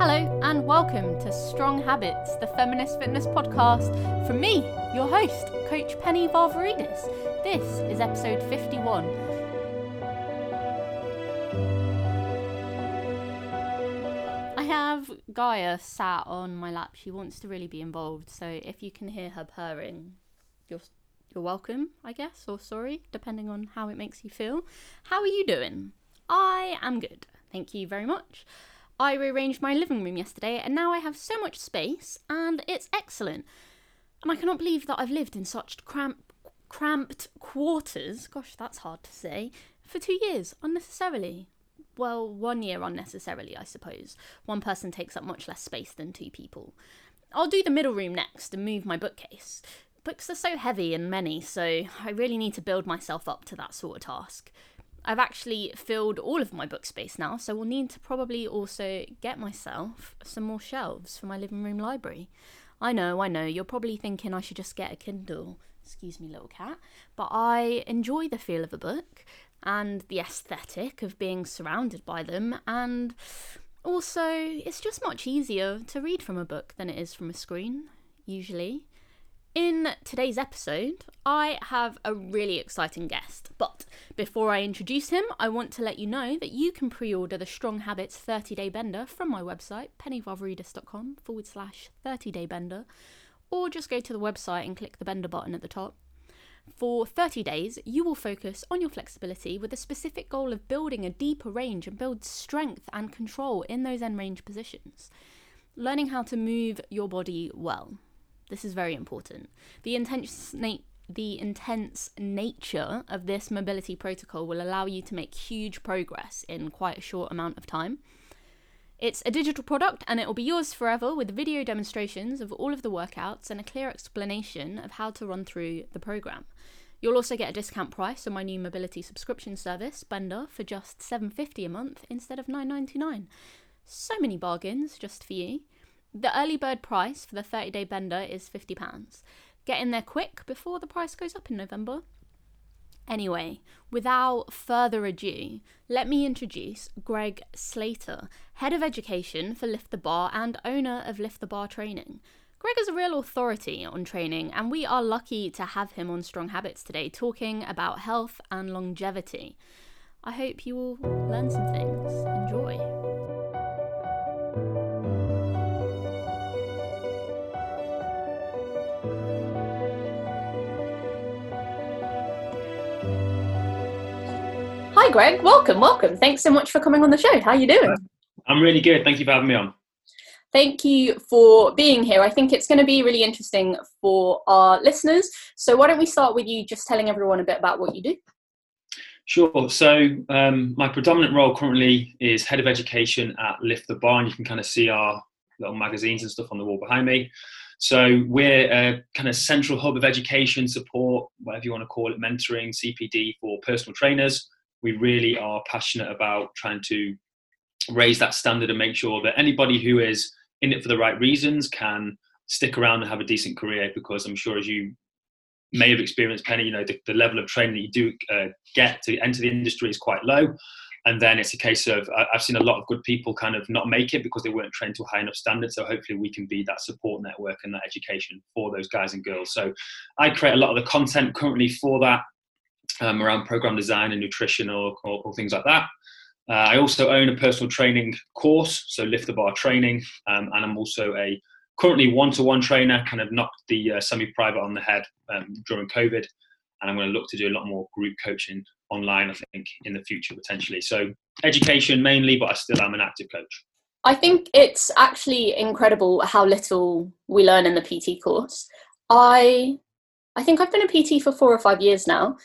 Hello, and welcome to Strong Habits, the feminist fitness podcast from me, your host, Coach Penny Varvaridis. This is episode 51. I have Gaia sat on my lap. She wants to really be involved, so if you can hear her purring, you're you're welcome, I guess, or sorry, depending on how it makes you feel. How are you doing? I am good. Thank you very much. I rearranged my living room yesterday and now I have so much space and it's excellent. And I cannot believe that I've lived in such cramp, cramped quarters, gosh, that's hard to say, for two years unnecessarily. Well, one year unnecessarily, I suppose. One person takes up much less space than two people. I'll do the middle room next and move my bookcase. Books are so heavy and many, so I really need to build myself up to that sort of task. I've actually filled all of my book space now, so we'll need to probably also get myself some more shelves for my living room library. I know, I know, you're probably thinking I should just get a Kindle. Excuse me, little cat. But I enjoy the feel of a book and the aesthetic of being surrounded by them, and also it's just much easier to read from a book than it is from a screen, usually. In today's episode, I have a really exciting guest. But before I introduce him, I want to let you know that you can pre order the Strong Habits 30 day bender from my website, pennyvarvaridis.com forward slash 30 day bender, or just go to the website and click the bender button at the top. For 30 days, you will focus on your flexibility with a specific goal of building a deeper range and build strength and control in those end range positions. Learning how to move your body well. This is very important. The intense na- the intense nature of this mobility protocol will allow you to make huge progress in quite a short amount of time. It's a digital product and it will be yours forever with video demonstrations of all of the workouts and a clear explanation of how to run through the program. You'll also get a discount price on my new mobility subscription service, Bender, for just $7.50 a month instead of $9.99. So many bargains just for you. The early bird price for the 30 day bender is £50. Get in there quick before the price goes up in November. Anyway, without further ado, let me introduce Greg Slater, Head of Education for Lift the Bar and owner of Lift the Bar Training. Greg is a real authority on training, and we are lucky to have him on Strong Habits today talking about health and longevity. I hope you will learn some things. Enjoy. Hi, Greg. Welcome, welcome. Thanks so much for coming on the show. How are you doing? I'm really good. Thank you for having me on. Thank you for being here. I think it's going to be really interesting for our listeners. So, why don't we start with you just telling everyone a bit about what you do? Sure. So, um, my predominant role currently is head of education at Lift the Bar, and you can kind of see our little magazines and stuff on the wall behind me. So, we're a kind of central hub of education support, whatever you want to call it, mentoring, CPD for personal trainers we really are passionate about trying to raise that standard and make sure that anybody who is in it for the right reasons can stick around and have a decent career because i'm sure as you may have experienced penny you know the, the level of training that you do uh, get to enter the industry is quite low. And then it's a case of i've seen a lot of good people kind of not make it because they weren't trained to a high enough standard. So hopefully we can be that support network and that education for those guys and girls. So i create a lot of the content currently for that um, around program design and nutrition or, or, or things like that. Uh, I also own a personal training course, so Lift the Bar Training, um, and I'm also a currently one-to-one trainer. Kind of knocked the uh, semi-private on the head um, during COVID, and I'm going to look to do a lot more group coaching online. I think in the future potentially. So education mainly, but I still am an active coach. I think it's actually incredible how little we learn in the PT course. I I think I've been a PT for four or five years now,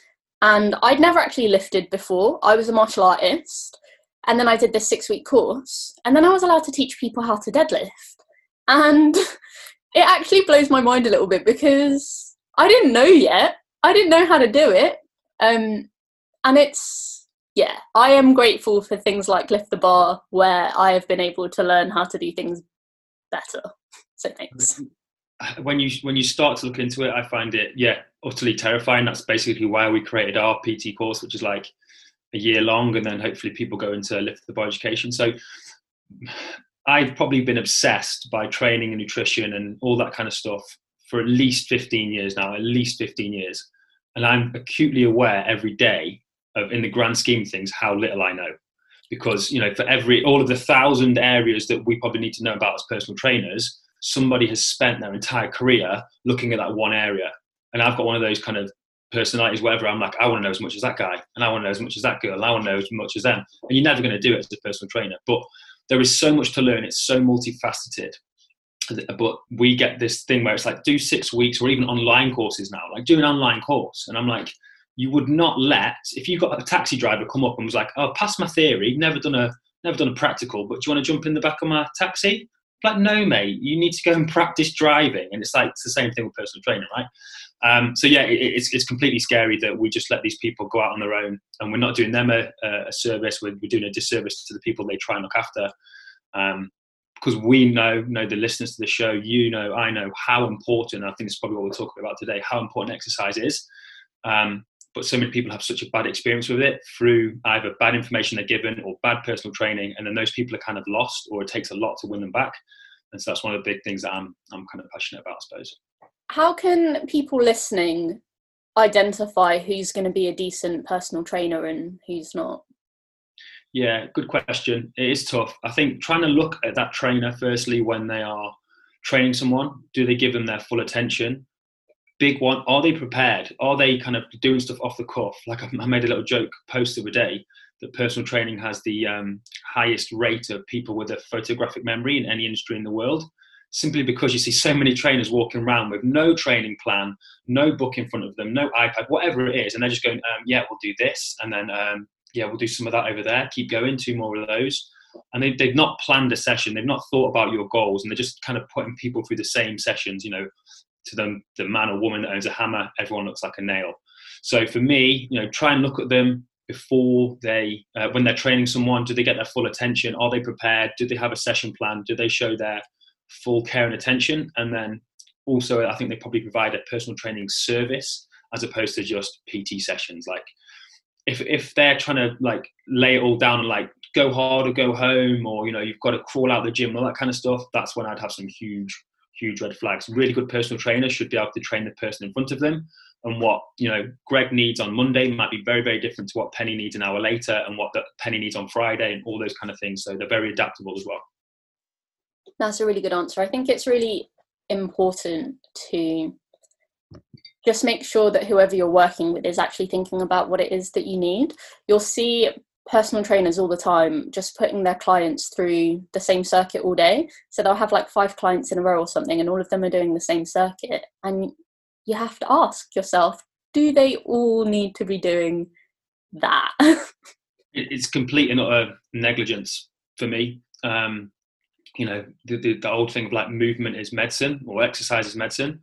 and I'd never actually lifted before. I was a martial artist. And then I did this six week course. And then I was allowed to teach people how to deadlift. And it actually blows my mind a little bit because I didn't know yet. I didn't know how to do it. Um, and it's, yeah, I am grateful for things like Lift the Bar where I have been able to learn how to do things better. So thanks when you when you start to look into it, I find it yeah utterly terrifying. That's basically why we created our PT course, which is like a year long, and then hopefully people go into lift the bar education. So I've probably been obsessed by training and nutrition and all that kind of stuff for at least 15 years now, at least 15 years. And I'm acutely aware every day of, in the grand scheme of things, how little I know. Because, you know, for every, all of the thousand areas that we probably need to know about as personal trainers, somebody has spent their entire career looking at that one area. And I've got one of those kind of personalities, whatever. I'm like, I want to know as much as that guy, and I want to know as much as that girl, and I want to know as much as them. And you're never going to do it as a personal trainer. But there is so much to learn. It's so multifaceted. But we get this thing where it's like do six weeks or even online courses now, like do an online course. And I'm like, you would not let if you got a taxi driver come up and was like, "Oh, pass my theory, never done a never done a practical, but do you want to jump in the back of my taxi?" Like, no, mate, you need to go and practice driving. And it's like it's the same thing with personal training, right? Um, so yeah, it, it's it's completely scary that we just let these people go out on their own, and we're not doing them a, a service. We're, we're, doing a disservice to the people they try and look after. Um, because we know, know the listeners to the show, you know, I know how important. I think it's probably what we're talking about today. How important exercise is. Um, but so many people have such a bad experience with it through either bad information they're given or bad personal training, and then those people are kind of lost, or it takes a lot to win them back. And so that's one of the big things that I'm I'm kind of passionate about, I suppose. How can people listening identify who's going to be a decent personal trainer and who's not? Yeah, good question. It is tough. I think trying to look at that trainer firstly when they are training someone, do they give them their full attention? Big one, are they prepared? Are they kind of doing stuff off the cuff? Like I made a little joke post of a day that personal training has the um, highest rate of people with a photographic memory in any industry in the world simply because you see so many trainers walking around with no training plan, no book in front of them, no iPad, whatever it is, and they're just going, um, yeah, we'll do this, and then um, yeah, we'll do some of that over there. Keep going, two more of those. And they, they've not planned a session. They've not thought about your goals, and they're just kind of putting people through the same sessions. You know, to them, the man or woman that owns a hammer, everyone looks like a nail. So for me, you know, try and look at them before they, uh, when they're training someone. Do they get their full attention? Are they prepared? Do they have a session plan? Do they show their full care and attention. And then also, I think they probably provide a personal training service as opposed to just PT sessions. Like, if if they're trying to like lay it all down and like go hard or go home, or you know, you've got to crawl out the gym and all that kind of stuff, that's when I'd have some huge, huge red flags. Really good personal trainers should be able to train the person in front of them. And what you know Greg needs on Monday might be very, very different to what Penny needs an hour later, and what Penny needs on Friday, and all those kind of things. So they're very adaptable as well. That's a really good answer. I think it's really important to just make sure that whoever you're working with is actually thinking about what it is that you need. You'll see personal trainers all the time just putting their clients through the same circuit all day. So they'll have like five clients in a row or something, and all of them are doing the same circuit. And you have to ask yourself, do they all need to be doing that? it's complete and utter negligence for me. Um, you know the, the, the old thing of like movement is medicine or exercise is medicine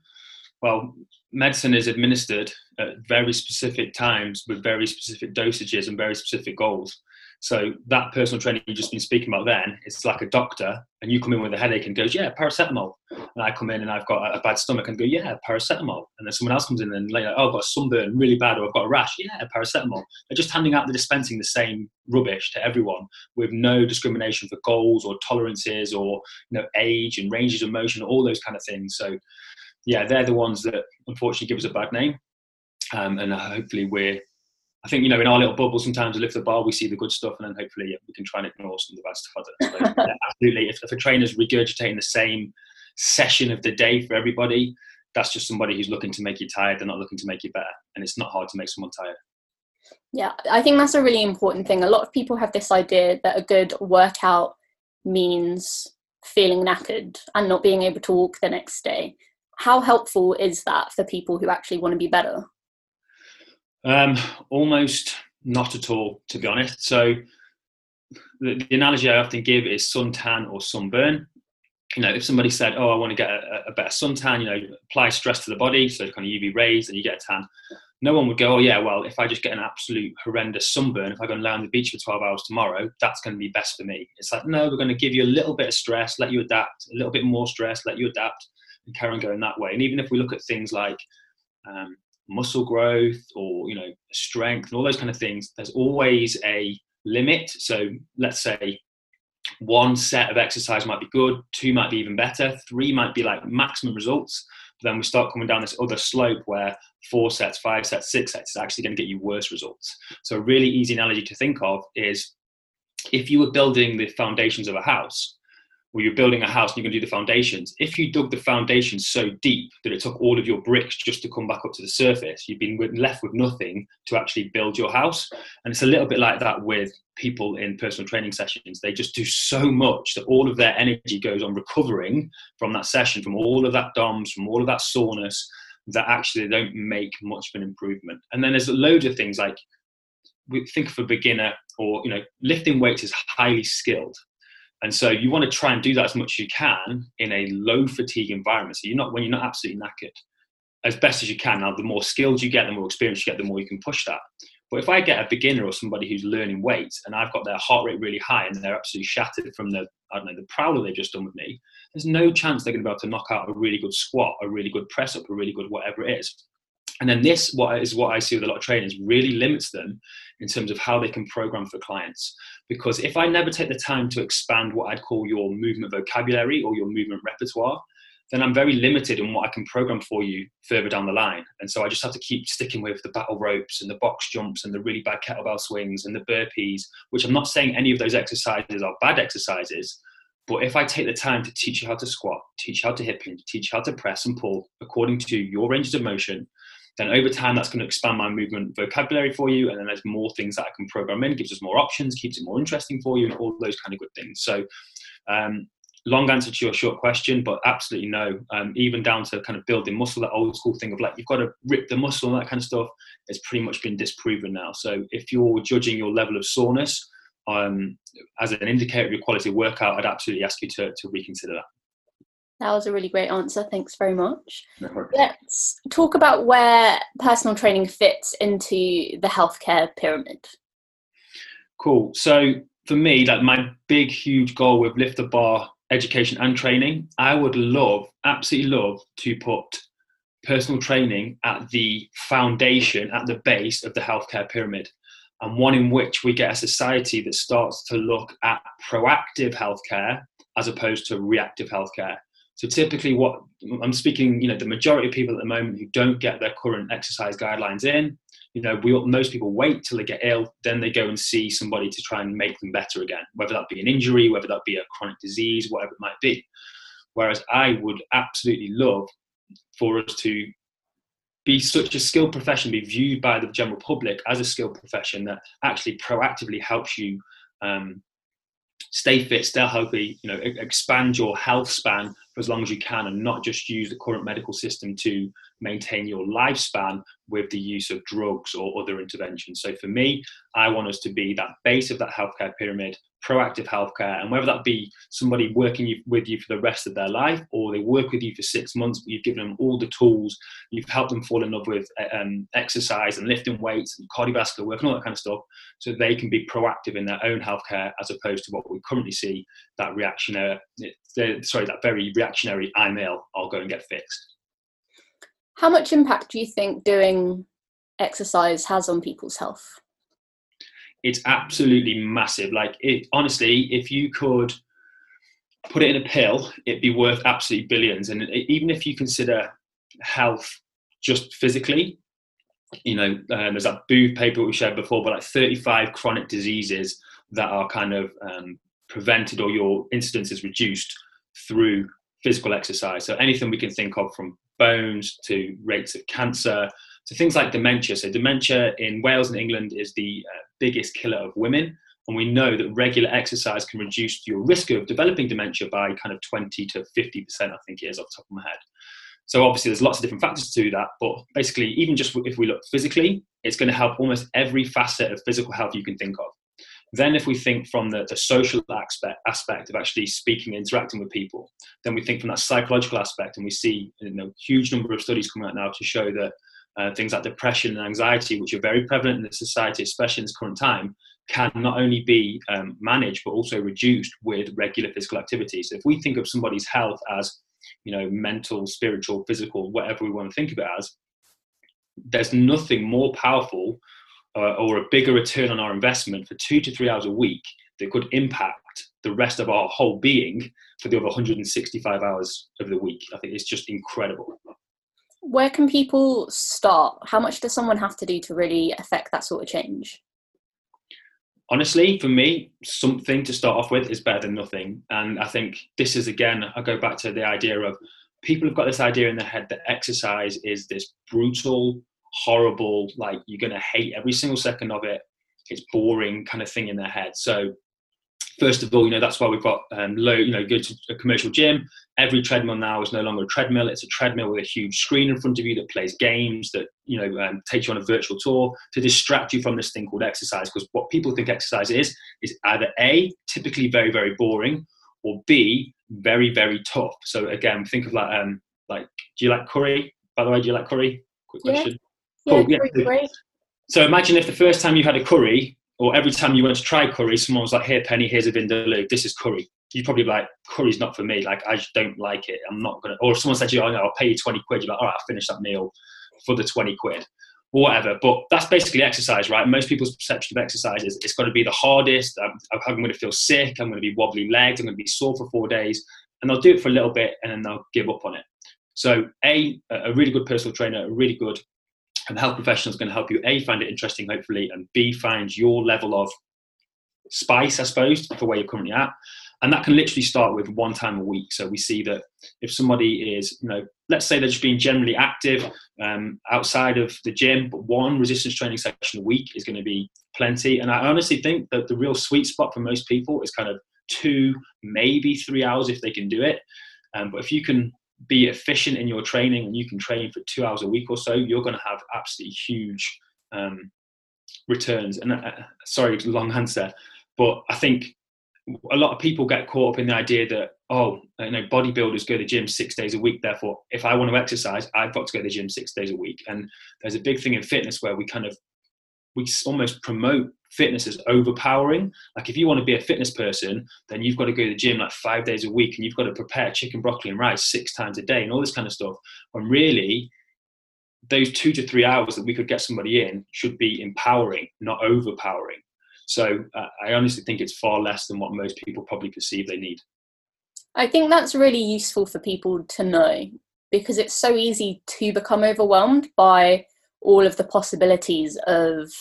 well medicine is administered at very specific times with very specific dosages and very specific goals so that personal training you've just been speaking about then, it's like a doctor, and you come in with a headache and goes, yeah, paracetamol. And I come in and I've got a bad stomach and go, yeah, paracetamol. And then someone else comes in and like, oh, I've got a sunburn really bad, or I've got a rash. Yeah, paracetamol. They're just handing out the dispensing the same rubbish to everyone with no discrimination for goals or tolerances or you know age and ranges of motion, all those kind of things. So yeah, they're the ones that unfortunately give us a bad name. Um, and hopefully we're I think you know in our little bubble sometimes we lift the bar, we see the good stuff, and then hopefully yeah, we can try and ignore some of the bad stuff. So, yeah, absolutely, if, if a trainer's regurgitating the same session of the day for everybody, that's just somebody who's looking to make you tired. They're not looking to make you better, and it's not hard to make someone tired. Yeah, I think that's a really important thing. A lot of people have this idea that a good workout means feeling knackered and not being able to walk the next day. How helpful is that for people who actually want to be better? Um, almost not at all, to be honest. So the, the, analogy I often give is suntan or sunburn. You know, if somebody said, "Oh, I want to get a, a better suntan," you know, apply stress to the body, so kind of UV rays, and you get a tan. No one would go, "Oh, yeah, well, if I just get an absolute horrendous sunburn, if I go and lay on the beach for 12 hours tomorrow, that's going to be best for me." It's like, no, we're going to give you a little bit of stress, let you adapt, a little bit more stress, let you adapt, and carry on going that way. And even if we look at things like um, muscle growth or you know strength and all those kind of things there's always a limit so let's say one set of exercise might be good, two might be even better, three might be like maximum results. But then we start coming down this other slope where four sets, five sets, six sets is actually going to get you worse results. So, a really easy analogy to think of is if you were building the foundations of a house, or you're building a house and you're going to do the foundations, if you dug the foundations so deep that it took all of your bricks just to come back up to the surface, you've been left with nothing to actually build your house. And it's a little bit like that with people in personal training sessions. They just do so much that all of their energy goes on recovering from that session, from all of that DOMS, from all of that soreness, that actually they don't make much of an improvement. And then there's a load of things like we think of a beginner or you know lifting weights is highly skilled and so you want to try and do that as much as you can in a low fatigue environment. So you're not when you're not absolutely knackered, as best as you can. Now, the more skilled you get, the more experience you get, the more you can push that. But if I get a beginner or somebody who's learning weights and I've got their heart rate really high and they're absolutely shattered from the I don't know the prowler they've just done with me, there's no chance they're going to be able to knock out a really good squat, a really good press up, a really good whatever it is. And then this what is what I see with a lot of trainers really limits them in terms of how they can program for clients. Because if I never take the time to expand what I'd call your movement vocabulary or your movement repertoire, then I'm very limited in what I can program for you further down the line. And so I just have to keep sticking with the battle ropes and the box jumps and the really bad kettlebell swings and the burpees, which I'm not saying any of those exercises are bad exercises. But if I take the time to teach you how to squat, teach you how to hip hinge, teach you how to press and pull according to your ranges of motion, then over time that's going to expand my movement vocabulary for you and then there's more things that i can program in gives us more options keeps it more interesting for you and all those kind of good things. So um, long answer to your short question but absolutely no. Um, even down to kind of building muscle that old school thing of like you've got to rip the muscle and that kind of stuff it's pretty much been disproven now. So if you're judging your level of soreness um, as an indicator of your quality workout i'd absolutely ask you to, to reconsider that that was a really great answer. Thanks very much. Let's talk about where personal training fits into the healthcare pyramid. Cool. So for me, like my big, huge goal with Lift the Bar education and training, I would love, absolutely love to put personal training at the foundation, at the base of the healthcare pyramid. And one in which we get a society that starts to look at proactive healthcare as opposed to reactive healthcare. So typically, what I'm speaking, you know, the majority of people at the moment who don't get their current exercise guidelines in, you know, we most people wait till they get ill, then they go and see somebody to try and make them better again, whether that be an injury, whether that be a chronic disease, whatever it might be. Whereas I would absolutely love for us to be such a skilled profession, be viewed by the general public as a skilled profession that actually proactively helps you um, stay fit, stay healthy, you know, expand your health span as long as you can and not just use the current medical system to maintain your lifespan with the use of drugs or other interventions. So for me, I want us to be that base of that healthcare pyramid proactive healthcare, and whether that be somebody working with you for the rest of their life, or they work with you for six months, but you've given them all the tools, you've helped them fall in love with uh, um, exercise and lifting weights and cardiovascular work and all that kind of stuff, so they can be proactive in their own healthcare as opposed to what we currently see that reactionary, sorry, that very reactionary I'm ill, I'll go and get fixed. How much impact do you think doing exercise has on people's health? it's absolutely massive. Like it, honestly, if you could put it in a pill, it'd be worth absolutely billions. And even if you consider health just physically, you know, um, there's that Booth paper we shared before, but like 35 chronic diseases that are kind of um, prevented or your incidence is reduced through physical exercise. So anything we can think of from bones to rates of cancer to things like dementia. So dementia in Wales and England is the uh, biggest killer of women. And we know that regular exercise can reduce your risk of developing dementia by kind of 20 to 50%, I think it is off the top of my head. So obviously there's lots of different factors to that, but basically even just if we look physically, it's going to help almost every facet of physical health you can think of. Then if we think from the, the social aspect, aspect of actually speaking, and interacting with people, then we think from that psychological aspect and we see you know, huge number of studies coming out now to show that uh, things like depression and anxiety, which are very prevalent in the society, especially in this current time, can not only be um, managed but also reduced with regular physical activity. So if we think of somebody's health as, you know, mental, spiritual, physical, whatever we want to think of it as, there's nothing more powerful uh, or a bigger return on our investment for two to three hours a week that could impact the rest of our whole being for the other 165 hours of the week. I think it's just incredible. Where can people start? How much does someone have to do to really affect that sort of change? honestly, for me, something to start off with is better than nothing. And I think this is again, I go back to the idea of people have got this idea in their head that exercise is this brutal, horrible, like you're going to hate every single second of it. It's boring kind of thing in their head. So first of all, you know, that's why we've got um, low, you know, go to a commercial gym. Every treadmill now is no longer a treadmill. It's a treadmill with a huge screen in front of you that plays games that, you know, um, takes you on a virtual tour to distract you from this thing called exercise. Because what people think exercise is, is either A, typically very, very boring, or B, very, very tough. So again, think of like, um, like, do you like curry? By the way, do you like curry? Quick question. Yeah, cool. yeah. Great. So imagine if the first time you had a curry, or every time you went to try curry, someone was like, "Here, Penny, here's a vindaloo. This is curry." You'd probably be like, "Curry's not for me. Like, I just don't like it. I'm not gonna." Or if someone said to you, "Oh no, I'll pay you twenty quid," you're like, "All right, I'll finish that meal for the twenty quid." Or whatever, but that's basically exercise, right? Most people's perception of exercise is it's got to be the hardest. I'm, I'm going to feel sick. I'm going to be wobbly legs. I'm going to be sore for four days, and they'll do it for a little bit and then they'll give up on it. So, a a really good personal trainer, a really good and health professional is going to help you a find it interesting, hopefully, and b find your level of spice, I suppose, for where you're currently at. And that can literally start with one time a week. So we see that if somebody is, you know, let's say they're just being generally active um, outside of the gym, but one resistance training session a week is going to be plenty. And I honestly think that the real sweet spot for most people is kind of two, maybe three hours if they can do it. Um, but if you can be efficient in your training and you can train for two hours a week or so, you're going to have absolutely huge um, returns. And uh, sorry, long answer. But I think a lot of people get caught up in the idea that oh, you know, bodybuilders go to the gym six days a week. Therefore, if I want to exercise, I've got to go to the gym six days a week. And there's a big thing in fitness where we kind of we almost promote fitness as overpowering. Like if you want to be a fitness person, then you've got to go to the gym like five days a week and you've got to prepare chicken, broccoli, and rice six times a day and all this kind of stuff. When really, those two to three hours that we could get somebody in should be empowering, not overpowering. So uh, I honestly think it's far less than what most people probably perceive they need. I think that's really useful for people to know because it's so easy to become overwhelmed by all of the possibilities of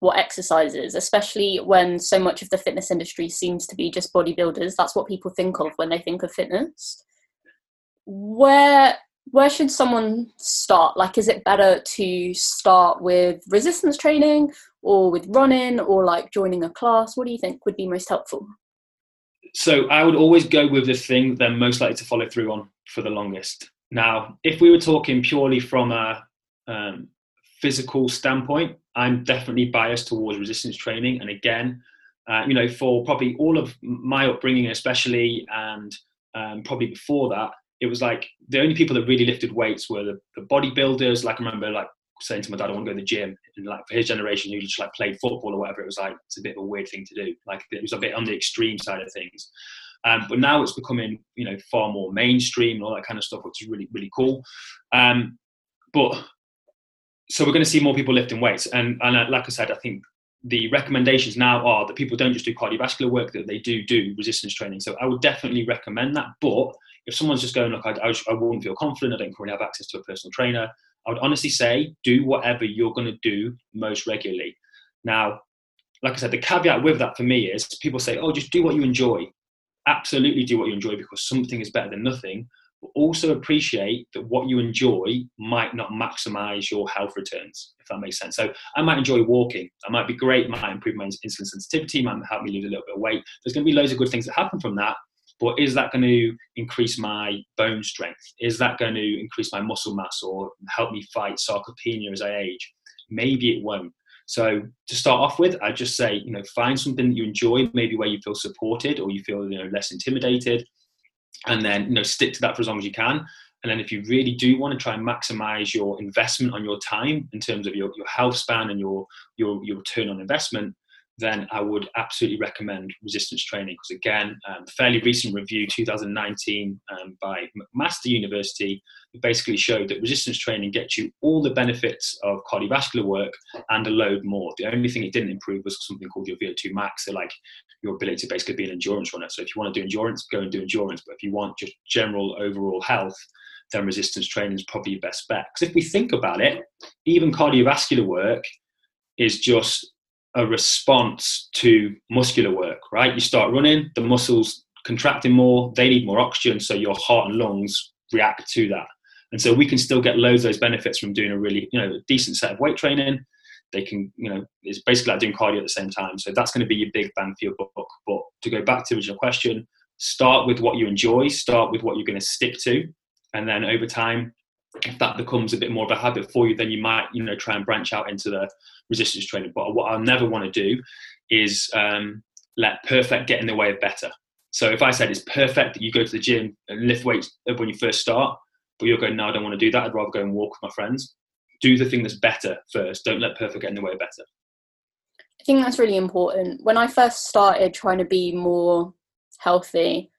what exercise is, especially when so much of the fitness industry seems to be just bodybuilders. That's what people think of when they think of fitness. Where where should someone start? Like, is it better to start with resistance training or with running or like joining a class? What do you think would be most helpful? So, I would always go with the thing they're most likely to follow through on for the longest. Now, if we were talking purely from a um, physical standpoint, I'm definitely biased towards resistance training. And again, uh, you know, for probably all of my upbringing, especially, and um, probably before that, it was like the only people that really lifted weights were the, the bodybuilders. Like I remember, like saying to my dad, "I want to go to the gym," and like for his generation, who just like played football or whatever, it was like it's a bit of a weird thing to do. Like it was a bit on the extreme side of things. Um, but now it's becoming, you know, far more mainstream and all that kind of stuff, which is really, really cool. Um, but so we're going to see more people lifting weights, and and uh, like I said, I think the recommendations now are that people don't just do cardiovascular work; that they do do resistance training. So I would definitely recommend that. But if someone's just going, look, I, I, I wouldn't feel confident, I don't currently have access to a personal trainer, I would honestly say do whatever you're going to do most regularly. Now, like I said, the caveat with that for me is people say, oh, just do what you enjoy. Absolutely do what you enjoy because something is better than nothing. But also appreciate that what you enjoy might not maximize your health returns, if that makes sense. So I might enjoy walking. I might be great, might improve my insulin sensitivity, might help me lose a little bit of weight. There's going to be loads of good things that happen from that. But is that going to increase my bone strength? Is that going to increase my muscle mass or help me fight sarcopenia as I age? Maybe it won't. So to start off with, I'd just say, you know, find something that you enjoy, maybe where you feel supported or you feel, you know, less intimidated, and then you know stick to that for as long as you can. And then if you really do want to try and maximize your investment on your time in terms of your, your health span and your, your, your return on investment, then I would absolutely recommend resistance training because again, um, fairly recent review, 2019, um, by McMaster University, basically showed that resistance training gets you all the benefits of cardiovascular work and a load more. The only thing it didn't improve was something called your VO2 max. So like your ability to basically be an endurance runner. So if you want to do endurance, go and do endurance. But if you want just general overall health, then resistance training is probably your best bet. Because if we think about it, even cardiovascular work is just a response to muscular work, right? You start running, the muscles contracting more, they need more oxygen, so your heart and lungs react to that. And so we can still get loads of those benefits from doing a really, you know, decent set of weight training. They can, you know, it's basically like doing cardio at the same time. So that's going to be your big bang for your buck. But to go back to the original question, start with what you enjoy, start with what you're going to stick to, and then over time, if that becomes a bit more of a habit for you, then you might, you know, try and branch out into the resistance training. But what I'll never want to do is um, let perfect get in the way of better. So if I said it's perfect that you go to the gym and lift weights when you first start, but you're going, no, I don't want to do that. I'd rather go and walk with my friends. Do the thing that's better first. Don't let perfect get in the way of better. I think that's really important. When I first started trying to be more healthy,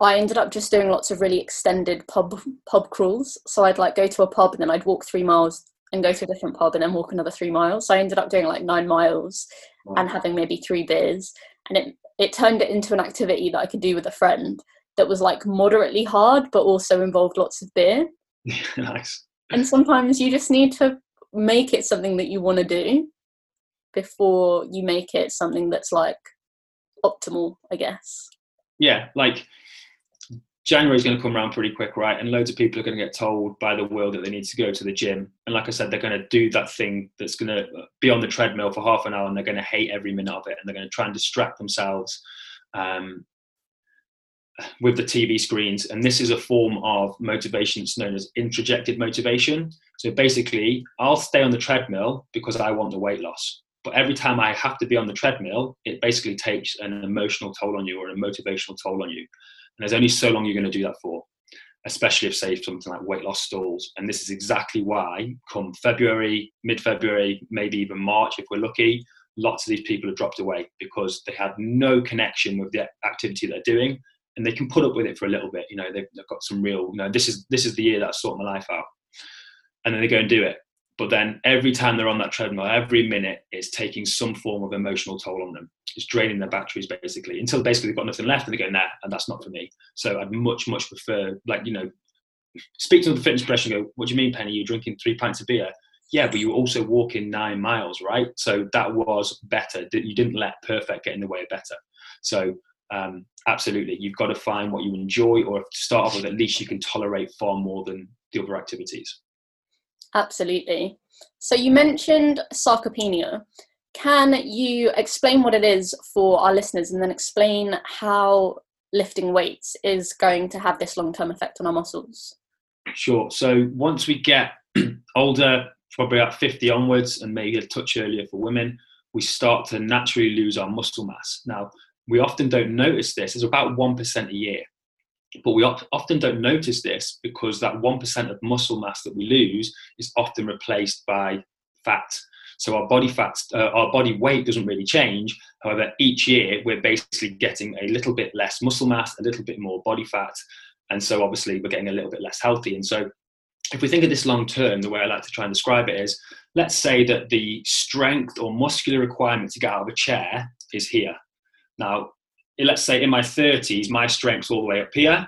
I ended up just doing lots of really extended pub pub crawls. So I'd like go to a pub and then I'd walk three miles and go to a different pub and then walk another three miles. So I ended up doing like nine miles wow. and having maybe three beers. And it it turned it into an activity that I could do with a friend that was like moderately hard but also involved lots of beer. nice. And sometimes you just need to make it something that you want to do before you make it something that's like optimal, I guess. Yeah, like January is going to come around pretty quick, right? And loads of people are going to get told by the world that they need to go to the gym. And like I said, they're going to do that thing that's going to be on the treadmill for half an hour and they're going to hate every minute of it. And they're going to try and distract themselves um, with the TV screens. And this is a form of motivation that's known as introjected motivation. So basically, I'll stay on the treadmill because I want the weight loss. But every time I have to be on the treadmill, it basically takes an emotional toll on you or a motivational toll on you. And there's only so long you're going to do that for, especially if, say, something like weight loss stalls. And this is exactly why, come February, mid February, maybe even March, if we're lucky, lots of these people have dropped away because they had no connection with the activity they're doing and they can put up with it for a little bit. You know, they've, they've got some real, you know, this is, this is the year that I sort my life out. And then they go and do it. But then every time they're on that treadmill, every minute it's taking some form of emotional toll on them. It's draining their batteries basically until basically they've got nothing left and they go, nah, and that's not for me. So I'd much, much prefer, like, you know, speak to the fitness professional and go, what do you mean, Penny? You're drinking three pints of beer? Yeah, but you were also walking nine miles, right? So that was better. You didn't let perfect get in the way of better. So um, absolutely, you've got to find what you enjoy, or start off with, at least you can tolerate far more than the other activities. Absolutely. So you mentioned sarcopenia. Can you explain what it is for our listeners and then explain how lifting weights is going to have this long term effect on our muscles? Sure. So once we get older, probably at 50 onwards, and maybe a touch earlier for women, we start to naturally lose our muscle mass. Now, we often don't notice this, it's about 1% a year. But we often don't notice this because that 1% of muscle mass that we lose is often replaced by fat. So our body fat, uh, our body weight doesn't really change. However, each year we're basically getting a little bit less muscle mass, a little bit more body fat. And so obviously we're getting a little bit less healthy. And so if we think of this long term, the way I like to try and describe it is let's say that the strength or muscular requirement to get out of a chair is here. Now, let's say in my 30s, my strength's all the way up here.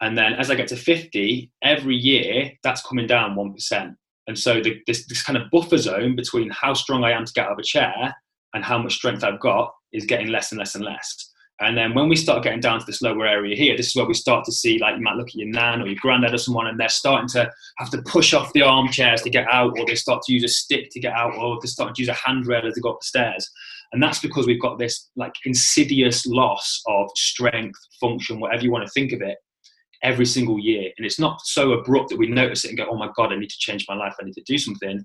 And then as I get to 50, every year that's coming down 1%. And so the, this, this kind of buffer zone between how strong I am to get out of a chair and how much strength I've got is getting less and less and less. And then when we start getting down to this lower area here, this is where we start to see, like, you might look at your nan or your granddad or someone, and they're starting to have to push off the armchairs to get out, or they start to use a stick to get out, or they start to use a handrail as they go up the stairs. And that's because we've got this, like, insidious loss of strength, function, whatever you want to think of it, every single year. And it's not so abrupt that we notice it and go, oh my God, I need to change my life, I need to do something.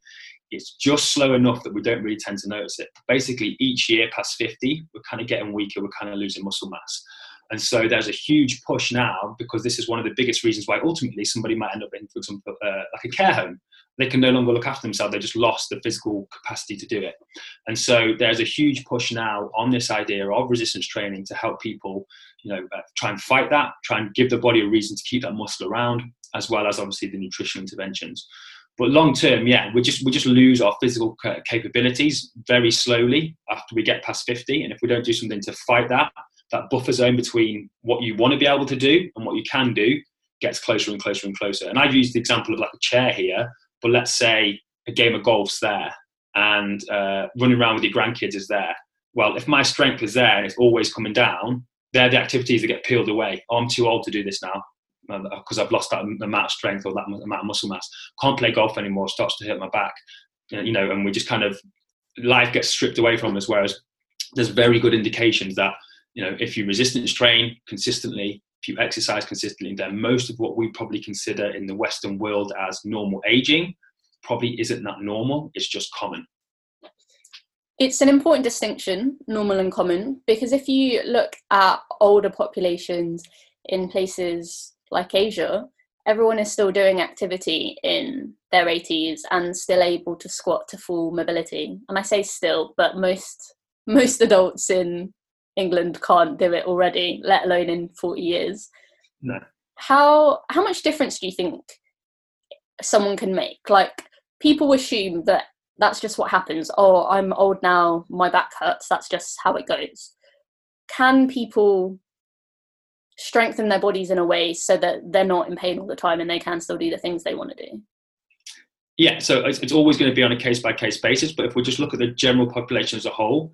It's just slow enough that we don't really tend to notice it. Basically, each year past 50, we're kind of getting weaker, we're kind of losing muscle mass. And so there's a huge push now because this is one of the biggest reasons why ultimately somebody might end up in, for example, uh, like a care home. They can no longer look after themselves. They just lost the physical capacity to do it. And so there's a huge push now on this idea of resistance training to help people, you know, uh, try and fight that, try and give the body a reason to keep that muscle around, as well as obviously the nutritional interventions. But long term, yeah, we just we just lose our physical capabilities very slowly after we get past 50. And if we don't do something to fight that, that buffer zone between what you want to be able to do and what you can do gets closer and closer and closer. And I've used the example of like a chair here, but let's say a game of golf's there and uh, running around with your grandkids is there. Well, if my strength is there and it's always coming down, they're the activities that get peeled away. Oh, I'm too old to do this now because uh, I've lost that amount of strength or that amount of muscle mass. Can't play golf anymore. Starts to hurt my back. You know, and we just kind of life gets stripped away from us. Whereas there's very good indications that you know if you resistance train consistently, if you exercise consistently, then most of what we probably consider in the Western world as normal aging probably isn't that normal. It's just common. It's an important distinction, normal and common, because if you look at older populations in places like Asia, everyone is still doing activity in their 80s and still able to squat to full mobility. And I say still, but most most adults in England can't do it already, let alone in 40 years. No. How how much difference do you think someone can make? Like people assume that that's just what happens. Oh, I'm old now, my back hurts. That's just how it goes. Can people strengthen their bodies in a way so that they're not in pain all the time and they can still do the things they want to do? Yeah, so it's, it's always going to be on a case by case basis. But if we just look at the general population as a whole,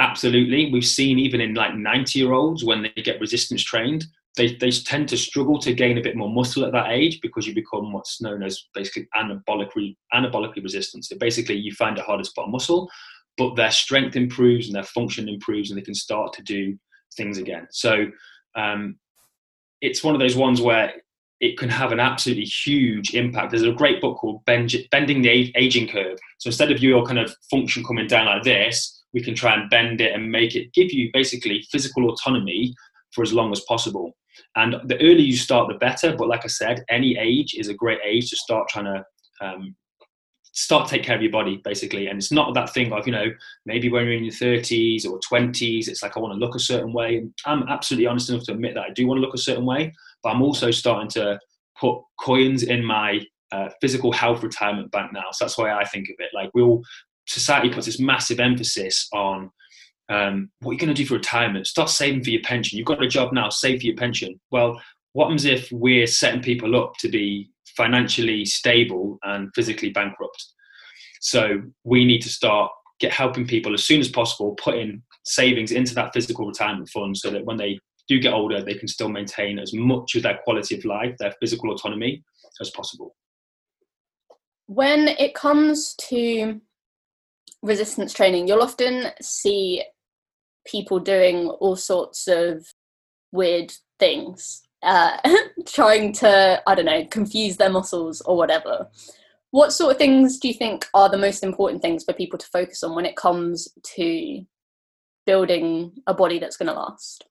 absolutely. We've seen even in like 90 year olds when they get resistance trained, they, they tend to struggle to gain a bit more muscle at that age because you become what's known as basically anabolically, anabolically resistant. So basically, you find it harder to put muscle, but their strength improves and their function improves, and they can start to do things again. So um, it's one of those ones where it can have an absolutely huge impact. There's a great book called Bending the Aging Curve. So instead of your kind of function coming down like this, we can try and bend it and make it give you basically physical autonomy for as long as possible. And the earlier you start, the better. But like I said, any age is a great age to start trying to um, start take care of your body, basically. And it's not that thing of, you know, maybe when you're in your 30s or 20s, it's like I want to look a certain way. And I'm absolutely honest enough to admit that I do want to look a certain way. But I'm also starting to put coins in my uh, physical health retirement bank now. So that's why I think of it. Like we all, society puts this massive emphasis on um, what are you going to do for retirement? Start saving for your pension. You've got a job now, save for your pension. Well, what happens if we're setting people up to be financially stable and physically bankrupt? So we need to start get helping people as soon as possible, putting savings into that physical retirement fund so that when they do get older, they can still maintain as much of their quality of life, their physical autonomy as possible. When it comes to resistance training, you'll often see people doing all sorts of weird things, uh, trying to, I don't know, confuse their muscles or whatever. What sort of things do you think are the most important things for people to focus on when it comes to building a body that's going to last?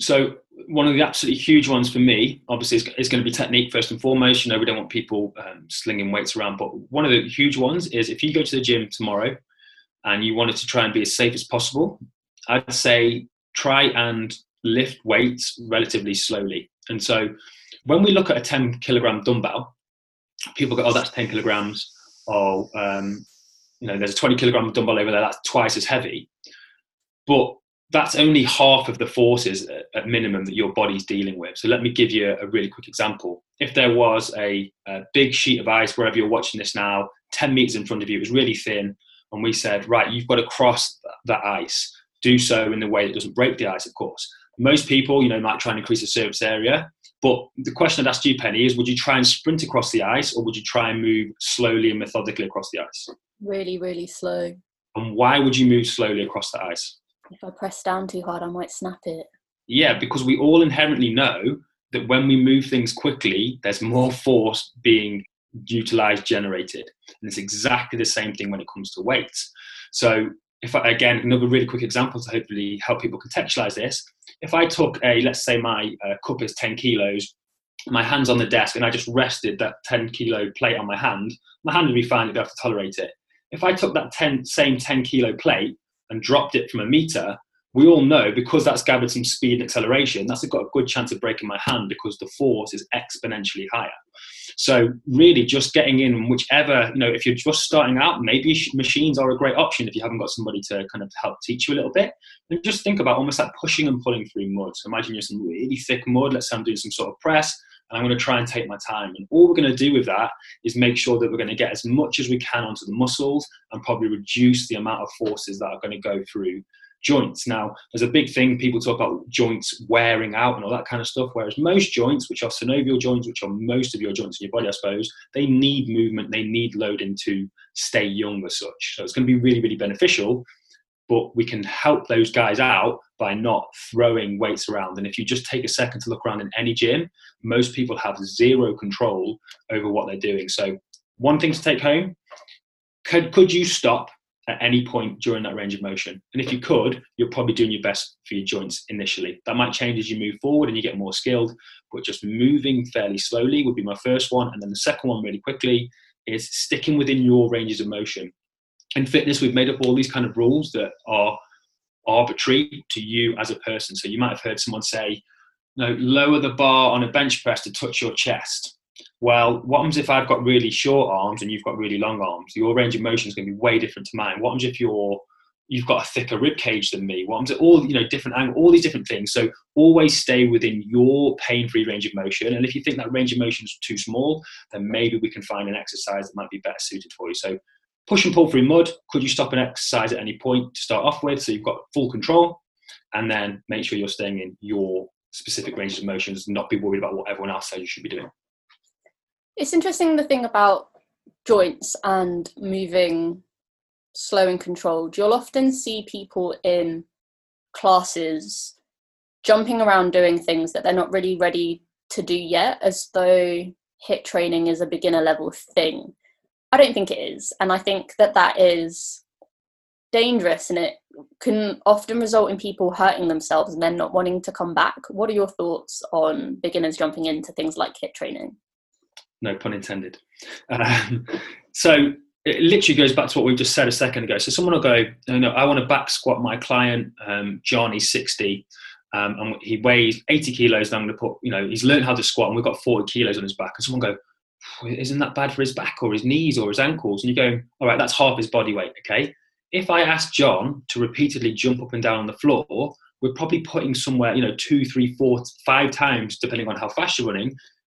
So one of the absolutely huge ones for me, obviously, is, is, going to be technique first and foremost. You know, we don't want people um, slinging weights around, but one of the huge ones is if you go to the gym tomorrow and you wanted to try and be as safe as possible, I'd say try and lift weights relatively slowly. And so when we look at a 10 kilogram dumbbell, people go, oh, that's 10 kilograms. Or, um, you know, there's a 20 kilogram dumbbell over there, that's twice as heavy. But that's only half of the forces at minimum that your body's dealing with. So let me give you a really quick example. If there was a, a big sheet of ice wherever you're watching this now, 10 meters in front of you, it was really thin, and we said, right, you've got to cross that ice. Do so in the way that doesn't break the ice, of course. Most people, you know, might try and increase the surface area. But the question I'd ask you, Penny, is would you try and sprint across the ice or would you try and move slowly and methodically across the ice? Really, really slow. And why would you move slowly across the ice? If I press down too hard, I might snap it. Yeah, because we all inherently know that when we move things quickly, there's more force being utilized, generated. And it's exactly the same thing when it comes to weights. So, if I, again, another really quick example to hopefully help people contextualize this. If I took a, let's say my uh, cup is 10 kilos, my hand's on the desk, and I just rested that 10 kilo plate on my hand, my hand would be fine, it'd be able to tolerate it. If I took that 10, same 10 kilo plate and dropped it from a meter, we all know because that's gathered some speed and acceleration, that's got a good chance of breaking my hand because the force is exponentially higher. So really, just getting in whichever you know, if you're just starting out, maybe machines are a great option if you haven't got somebody to kind of help teach you a little bit. And just think about almost like pushing and pulling through mud. So imagine you're some really thick mud. Let's say I'm doing some sort of press and I'm going to try and take my time. And all we're going to do with that is make sure that we're going to get as much as we can onto the muscles and probably reduce the amount of forces that are going to go through joints. Now, there's a big thing people talk about joints wearing out and all that kind of stuff, whereas most joints, which are synovial joints, which are most of your joints in your body, I suppose, they need movement, they need loading to stay young as such. So it's going to be really, really beneficial but we can help those guys out by not throwing weights around. And if you just take a second to look around in any gym, most people have zero control over what they're doing. So, one thing to take home could, could you stop at any point during that range of motion? And if you could, you're probably doing your best for your joints initially. That might change as you move forward and you get more skilled, but just moving fairly slowly would be my first one. And then the second one, really quickly, is sticking within your ranges of motion in fitness, we've made up all these kind of rules that are arbitrary to you as a person. So you might have heard someone say, no, lower the bar on a bench press to touch your chest. Well, what happens if I've got really short arms and you've got really long arms? Your range of motion is going to be way different to mine. What happens if you're you've got a thicker rib cage than me? What happens if all you know different angle, all these different things? So always stay within your pain-free range of motion. And if you think that range of motion is too small, then maybe we can find an exercise that might be better suited for you. So Push and pull through mud. Could you stop an exercise at any point to start off with? So you've got full control, and then make sure you're staying in your specific ranges of motions, not be worried about what everyone else says you should be doing. It's interesting the thing about joints and moving slow and controlled. You'll often see people in classes jumping around doing things that they're not really ready to do yet, as though HIIT training is a beginner level thing. I don't think it is. And I think that that is dangerous and it can often result in people hurting themselves and then not wanting to come back. What are your thoughts on beginners jumping into things like HIIT training? No pun intended. Um, so it literally goes back to what we just said a second ago. So someone will go, you know, I want to back squat my client, um, John, he's 60. Um, and he weighs 80 kilos. And I'm going to put, you know, he's learned how to squat and we've got 40 kilos on his back. And someone go, isn't that bad for his back or his knees or his ankles? And you go, all right, that's half his body weight. Okay. If I ask John to repeatedly jump up and down on the floor, we're probably putting somewhere, you know, two, three, four, five times, depending on how fast you're running,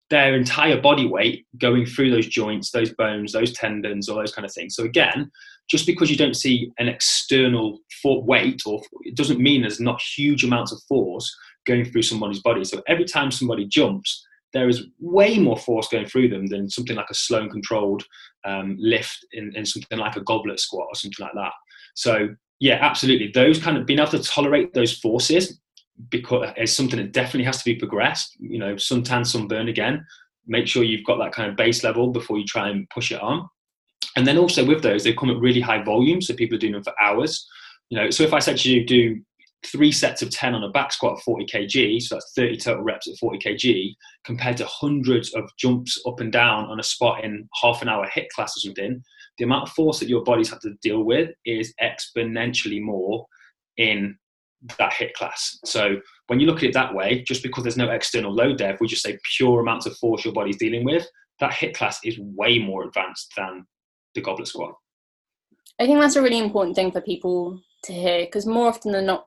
their entire body weight going through those joints, those bones, those tendons, all those kind of things. So again, just because you don't see an external weight, or it doesn't mean there's not huge amounts of force going through somebody's body. So every time somebody jumps, there is way more force going through them than something like a slow and controlled um, lift in, in something like a goblet squat or something like that. So yeah, absolutely. Those kind of being able to tolerate those forces because is something that definitely has to be progressed. You know, suntan, sunburn again. Make sure you've got that kind of base level before you try and push it on. And then also with those, they come at really high volume, so people are doing them for hours. You know, so if I said to you do three sets of 10 on a back squat at 40 kg, so that's 30 total reps at 40 kg, compared to hundreds of jumps up and down on a spot in half an hour HIIT class or something, the amount of force that your body's had to deal with is exponentially more in that HIIT class. So when you look at it that way, just because there's no external load there, if we just say pure amounts of force your body's dealing with, that HIIT class is way more advanced than the goblet squat. I think that's a really important thing for people to hear because more often than not,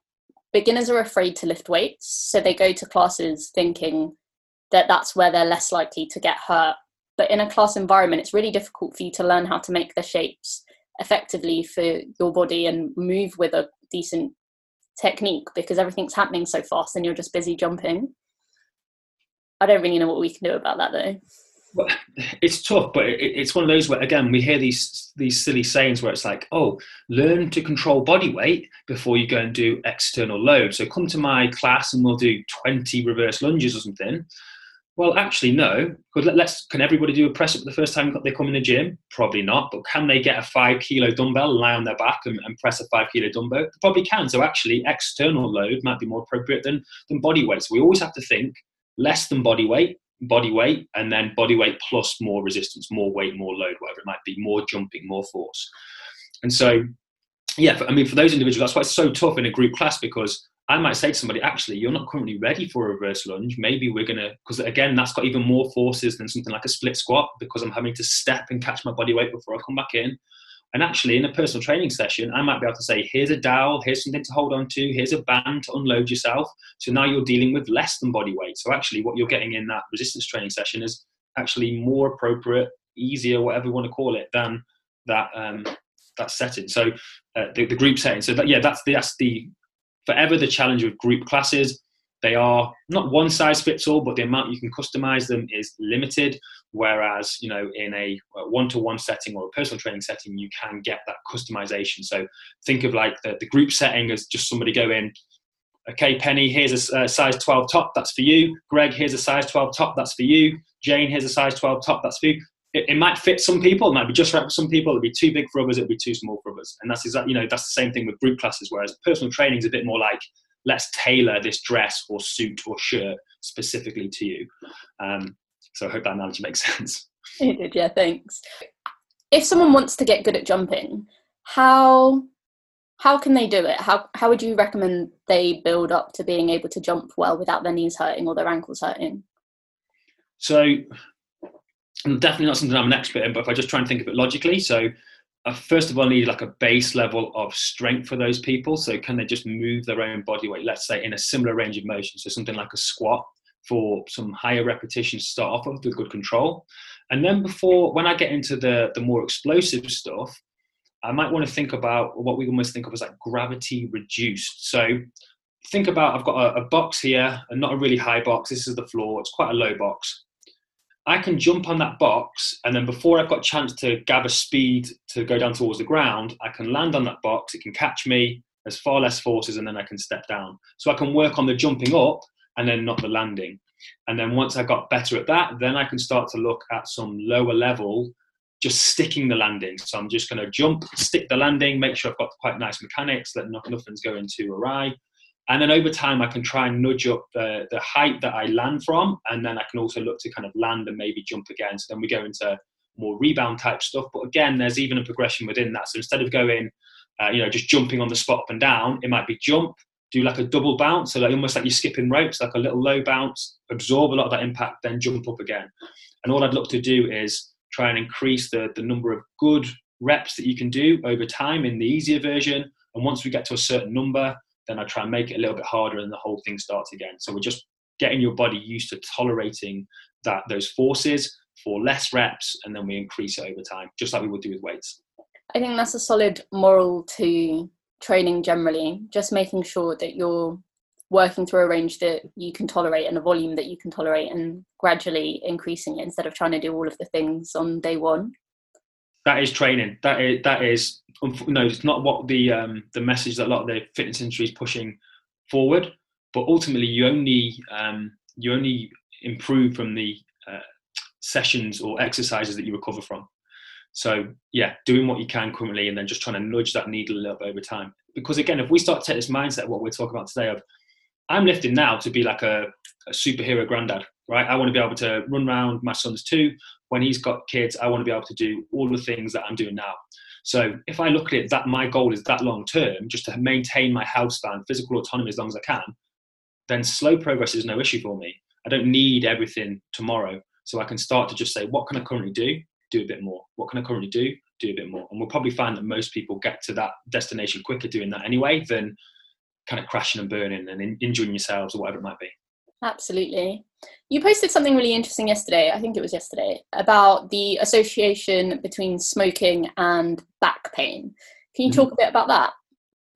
beginners are afraid to lift weights, so they go to classes thinking that that's where they're less likely to get hurt. But in a class environment, it's really difficult for you to learn how to make the shapes effectively for your body and move with a decent technique because everything's happening so fast and you're just busy jumping. I don't really know what we can do about that though well, it's tough, but it, it's one of those where again we hear these these silly sayings where it's like, oh, learn to control body weight before you go and do external load. So come to my class and we'll do twenty reverse lunges or something. Well, actually, no. Because let's can everybody do a press up the first time they come in the gym? Probably not. But can they get a five kilo dumbbell, lie on their back, and, and press a five kilo dumbbell? They probably can. So actually, external load might be more appropriate than than body weight. So we always have to think less than body weight body weight and then body weight plus more resistance, more weight, more load, whatever it might be, more jumping, more force. And so yeah, I mean, for those individuals, that's why it's so tough in a group class because I might say to somebody, actually, you're not currently ready for a reverse lunge. Maybe we're going to, because again, that's got even more forces than something like a split squat because I'm having to step and catch my body weight before I come back in. And actually, in a personal training session, I might be able to say, here's a dowel, here's something to hold on to, here's a band to unload yourself. So now you're dealing with less than body weight. So actually, what you're getting in that resistance training session is actually more appropriate, easier, whatever you want to call it, than that um, that setting. So uh, the, the group setting. So that, yeah, that's the, that's the forever the challenge with group classes. They are not one size fits all, but the amount you can customize them is limited. Whereas, you know, in a one to one setting or a personal training setting, you can get that customization. So think of like the, the group setting as just somebody go in, okay, Penny, here's a, a uh, size 12 top, that's for you. Greg, here's a size 12 top, that's for you. Jane, here's a size 12 top, that's for you. It, it, might fit some people, it might be just right for some people, it'll be too big for others, it'll be too small for others. And that's exactly, you know, that's the same thing with group classes, whereas personal training is a bit more like let's tailor this dress or suit or shirt specifically to you. Um, so I hope that analogy makes sense. It did, yeah, thanks. If someone wants to get good at jumping, how how can they do it? How how would you recommend they build up to being able to jump well without their knees hurting or their ankles hurting? So definitely not something I'm an expert in, but if I just try and think of it logically, so I first of all need like a base level of strength for those people. So can they just move their own body weight, let's say in a similar range of motion? So something like a squat for some higher repetitions to start off with with good control. And then before, when I get into the, the more explosive stuff, I might want to think about what we almost think of as like gravity reduced. So think about I've got a, a box here, and not a really high box. This is the floor. It's quite a low box. I can jump on that box, and then before I've got a chance to gather speed to go down towards the ground, I can land on that box. It can catch me. There's far less forces, and then I can step down. So I can work on the jumping up and then not the landing. And then once I got better at that, then I can start to look at some lower level, just sticking the landing. So I'm just going to jump, stick the landing, make sure I've got quite nice mechanics that nothing's going too awry. And then over time, I can try and nudge up the, the height that I land from. And then I can also look to kind of land and maybe jump again. So then we go into more rebound type stuff. But again, there's even a progression within that. So instead of going, uh, you know, just jumping on the spot up and down, it might be jump, do like a double bounce. So like almost like you're skipping ropes, like a little low bounce, absorb a lot of that impact, then jump up again. And all I'd look to do is try and increase the, the number of good reps that you can do over time in the easier version. And once we get to a certain number, then I try and make it a little bit harder and the whole thing starts again. So we're just getting your body used to tolerating that those forces for less reps and then we increase it over time, just like we would do with weights. I think that's a solid moral to training generally, just making sure that you're working through a range that you can tolerate and a volume that you can tolerate and gradually increasing it instead of trying to do all of the things on day one that is training. That is that is no, it's not what the um, the message that a lot of the fitness industry is pushing forward. But ultimately, you only um, you only improve from the uh, sessions or exercises that you recover from. So yeah, doing what you can currently, and then just trying to nudge that needle a little bit over time. Because again, if we start to take this mindset, what we're talking about today, of I'm lifting now to be like a, a superhero granddad, right? I want to be able to run around. My son's two when he's got kids, I want to be able to do all the things that I'm doing now. So if I look at it that my goal is that long term, just to maintain my health span, physical autonomy as long as I can, then slow progress is no issue for me. I don't need everything tomorrow. So I can start to just say, what can I currently do? Do a bit more. What can I currently do? Do a bit more. And we'll probably find that most people get to that destination quicker doing that anyway than kind of crashing and burning and injuring yourselves or whatever it might be. Absolutely. You posted something really interesting yesterday, I think it was yesterday, about the association between smoking and back pain. Can you mm-hmm. talk a bit about that?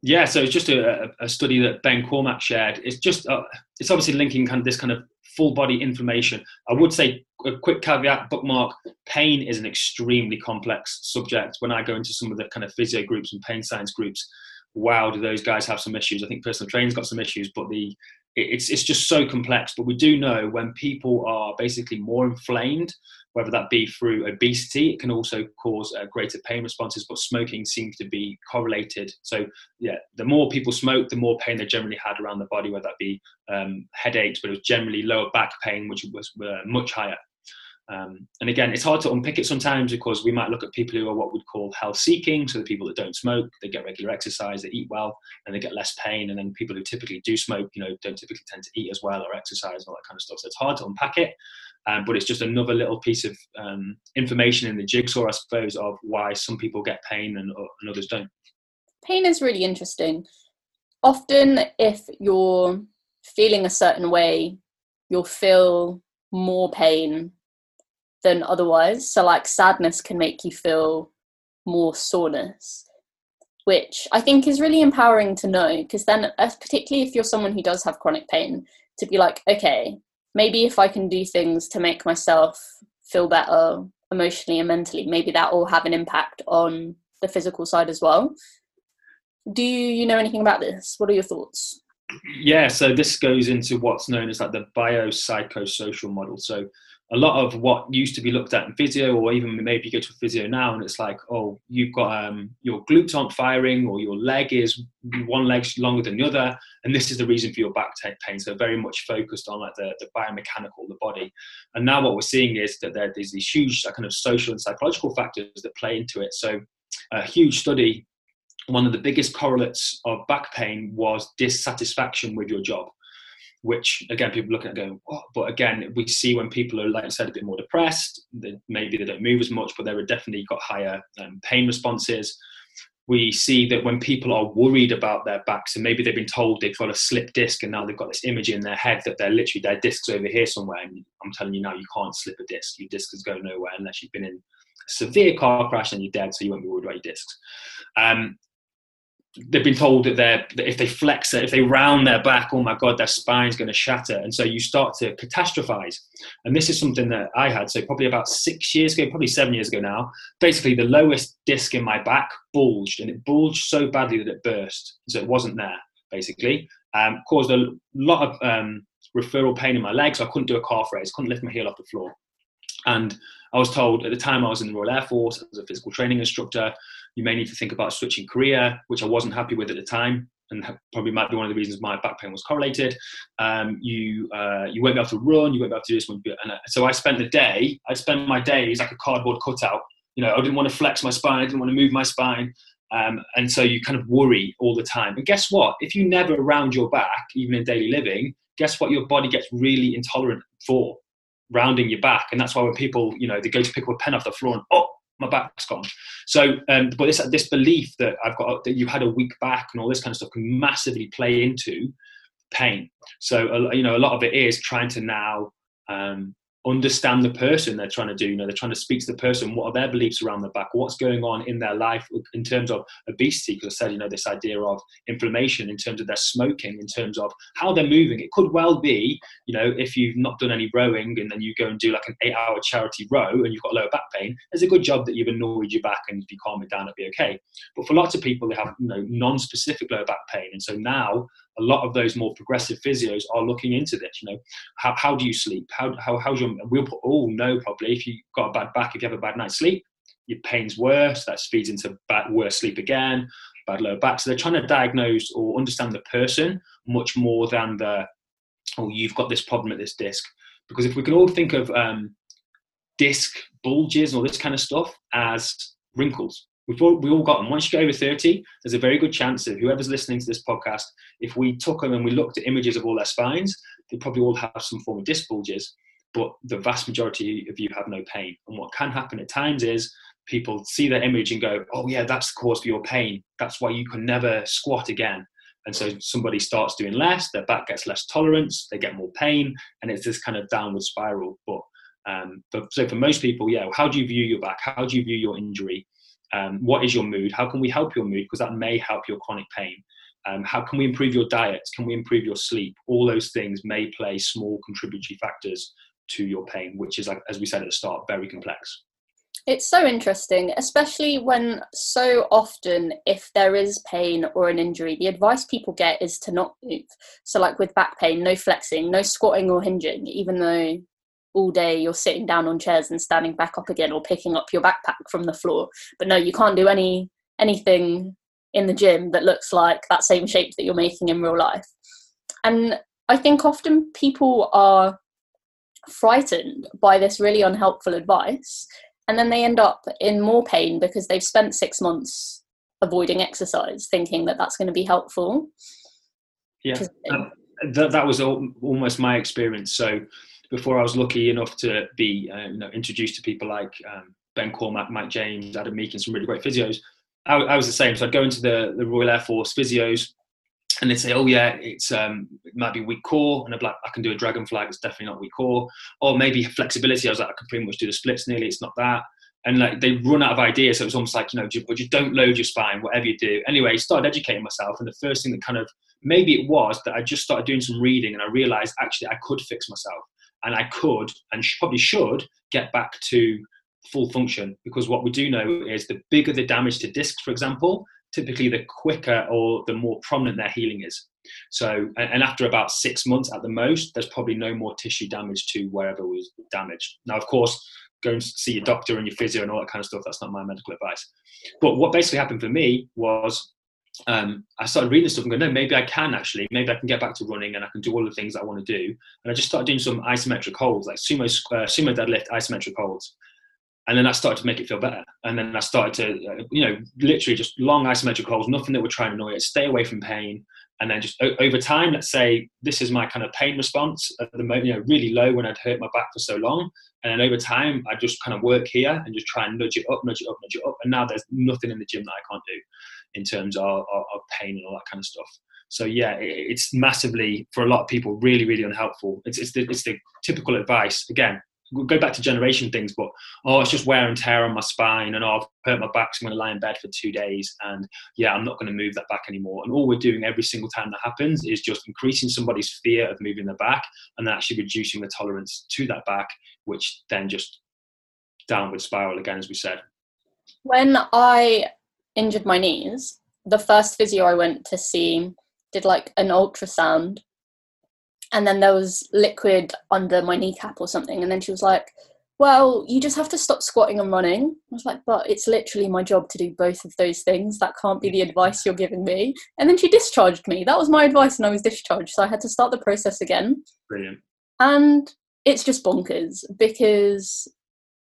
Yeah, so it's just a, a study that Ben Cormack shared. It's just, uh, it's obviously linking kind of this kind of full body inflammation. I would say a quick caveat bookmark pain is an extremely complex subject. When I go into some of the kind of physio groups and pain science groups, wow, do those guys have some issues? I think personal training's got some issues, but the it's it's just so complex. But we do know when people are basically more inflamed, whether that be through obesity, it can also cause uh, greater pain responses. But smoking seems to be correlated. So yeah, the more people smoke, the more pain they generally had around the body, whether that be um, headaches, but it was generally lower back pain, which was uh, much higher. Um, and again, it's hard to unpick it sometimes because we might look at people who are what we'd call health seeking. So the people that don't smoke, they get regular exercise, they eat well, and they get less pain. And then people who typically do smoke, you know, don't typically tend to eat as well or exercise and all that kind of stuff. So it's hard to unpack it. Um, but it's just another little piece of um, information in the jigsaw, I suppose, of why some people get pain and, and others don't. Pain is really interesting. Often, if you're feeling a certain way, you'll feel more pain than otherwise. So, like, sadness can make you feel more soreness, which I think is really empowering to know. Because then, particularly if you're someone who does have chronic pain, to be like, okay, maybe if I can do things to make myself feel better emotionally and mentally, maybe that will have an impact on the physical side as well. Do you know anything about this? What are your thoughts? Yeah, so this goes into what's known as like the biopsychosocial model. So a lot of what used to be looked at in physio, or even maybe you go to a physio now and it's like, oh, you've got um, your glutes aren't firing, or your leg is one leg's longer than the other, and this is the reason for your back pain. So very much focused on like the, the biomechanical, the body. And now what we're seeing is that there's these huge kind of social and psychological factors that play into it. So a huge study, one of the biggest correlates of back pain was dissatisfaction with your job which again people looking at going but again we see when people are like I said a bit more depressed they, maybe they don't move as much but they're definitely got higher um, pain responses. We see that when people are worried about their backs and maybe they've been told they've got a slip disc and now they've got this image in their head that they're literally their disc's over here somewhere and i'm telling you now you can't slip a disc. Your disc is going nowhere unless you've been in a severe car crash and you're dead so you won't be worried about your discs. Um, they've been told that they're that if they flex it, if they round their back, oh my god, their spine's going to shatter, and so you start to catastrophize. And this is something that I had. So probably about six years ago, probably seven years ago now. Basically, the lowest disc in my back bulged, and it bulged so badly that it burst. So it wasn't there. Basically, um, caused a lot of um, referral pain in my legs. So I couldn't do a calf raise, couldn't lift my heel off the floor, and I was told at the time I was in the Royal Air Force as a physical training instructor you may need to think about switching career, which I wasn't happy with at the time, and probably might be one of the reasons my back pain was correlated. Um, you uh, you won't be able to run, you won't be able to do this. And uh, so I spent the day, I spent my days like a cardboard cutout. You know, I didn't want to flex my spine, I didn't want to move my spine. Um, and so you kind of worry all the time. And guess what? If you never round your back, even in daily living, guess what? Your body gets really intolerant for rounding your back. And that's why when people, you know, they go to pick up a pen off the floor and, oh, my back's gone. So, um, but this this belief that I've got that you had a weak back and all this kind of stuff can massively play into pain. So, you know, a lot of it is trying to now um, understand the person they're trying to do. You know, they're trying to speak to the person. What are their beliefs around the back? What's going on in their life in terms of obesity? Because I said, you know, this idea of inflammation in terms of their smoking, in terms of how they're moving. It could well be, you know, if you've not done any rowing and then you go and do like an eight-hour charity row and you've got lower back pain, there's a good job that you've annoyed your back and if you calm it down, it'll be okay. But for lots of people, they have you know non-specific lower back pain, and so now a lot of those more progressive physios are looking into this. You know, how, how do you sleep? How, how, how's your, we'll put, oh probably if you've got a bad back, if you have a bad night's sleep, your pain's worse, that feeds into bad, worse sleep again, bad lower back. So they're trying to diagnose or understand the person much more than the, oh, you've got this problem at this disc. Because if we can all think of um, disc bulges and all this kind of stuff as wrinkles, We've all, we all got them. Once you get over 30, there's a very good chance that whoever's listening to this podcast, if we took them and we looked at images of all their spines, they probably all have some form of disc bulges, but the vast majority of you have no pain. And what can happen at times is people see their image and go, oh, yeah, that's the cause for your pain. That's why you can never squat again. And so somebody starts doing less, their back gets less tolerance, they get more pain, and it's this kind of downward spiral. But um, but, so for most people, yeah, how do you view your back? How do you view your injury? Um, what is your mood? How can we help your mood? Because that may help your chronic pain. Um, how can we improve your diet? Can we improve your sleep? All those things may play small contributory factors to your pain, which is, like, as we said at the start, very complex. It's so interesting, especially when so often, if there is pain or an injury, the advice people get is to not move. So, like with back pain, no flexing, no squatting or hinging, even though all day you're sitting down on chairs and standing back up again or picking up your backpack from the floor but no you can't do any anything in the gym that looks like that same shape that you're making in real life and i think often people are frightened by this really unhelpful advice. And then they end up in more pain because they've spent six months avoiding exercise, thinking that that's going to be helpful. Yeah, um, that, that was almost my experience. So before I was lucky enough to be uh, you know, introduced to people like um, Ben Cormack, Mike James, Adam Meakin, some really great physios, I, I, was the same. So I'd go into the, the Royal Air Force physios and they'd say, "Oh yeah, it's um, it might be weak core," and I'd be like, "I can do a dragon flag. It's definitely not weak core." Or maybe flexibility. I was like, "I can pretty much do the splits nearly. It's not that." And like they run out of ideas, so it was almost like you know, but you don't load your spine, whatever you do. Anyway, I started educating myself, and the first thing that kind of maybe it was that I just started doing some reading, and I realised actually I could fix myself, and I could, and probably should get back to full function because what we do know is the bigger the damage to discs, for example, typically the quicker or the more prominent their healing is. So, and after about six months at the most, there's probably no more tissue damage to wherever was damaged. Now, of course, go and see your doctor and your physio and all that kind of stuff. That's not my medical advice. But what basically happened for me was um, I started reading this stuff and going, no, maybe I can actually, maybe I can get back to running and I can do all the things I want to do. And I just started doing some isometric holds, like sumo, uh, sumo deadlift isometric holds and then I started to make it feel better. And then I started to, uh, you know, literally just long isometric holds, nothing that would try and annoy it, stay away from pain. And then just o- over time, let's say this is my kind of pain response at the moment, you know, really low when I'd hurt my back for so long. And then over time, I just kind of work here and just try and nudge it up, nudge it up, nudge it up. And now there's nothing in the gym that I can't do in terms of, of, of pain and all that kind of stuff. So yeah, it's massively for a lot of people really, really unhelpful. It's, it's the, it's the typical advice. Again, go back to generation things, but oh, it's just wear and tear on my spine, and oh, I've hurt my back, so I'm going to lie in bed for two days, and yeah, I'm not going to move that back anymore. And all we're doing every single time that happens is just increasing somebody's fear of moving their back, and actually reducing the tolerance to that back, which then just downward spiral again, as we said. When I injured my knees, the first physio I went to see did like an ultrasound and then there was liquid under my kneecap or something and then she was like well you just have to stop squatting and running. I was like but it's literally my job to do both of those things. That can't be the advice you're giving me. And then she discharged me. That was my advice and i was discharged so i had to start the process again. Brilliant. And it's just bonkers because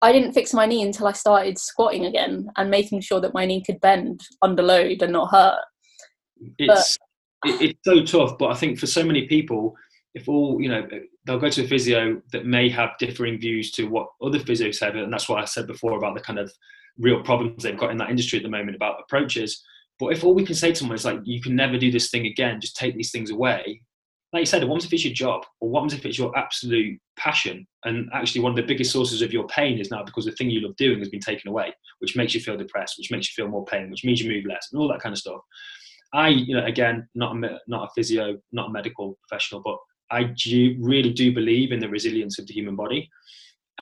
I didn't fix my knee until I started squatting again and making sure that my knee could bend under load and not hurt. It's but, it, it's so tough, but I think for so many people, if all you know they'll go to a physio that may have differing views to what other physios have and that's what i said before about the kind of real problems they've got in that industry at the moment about approaches but if all we can say to someone is like you can never do this thing again just take these things away like you said what happens if it's your job or what happens if it's your absolute passion and actually one of the biggest sources of your pain is now because the thing you love doing has been taken away which makes you feel depressed which makes you feel more pain which means you move less and all that kind of stuff I, you know, again, not a, not a physio, not a medical professional, but I do, really do believe in the resilience of the human body.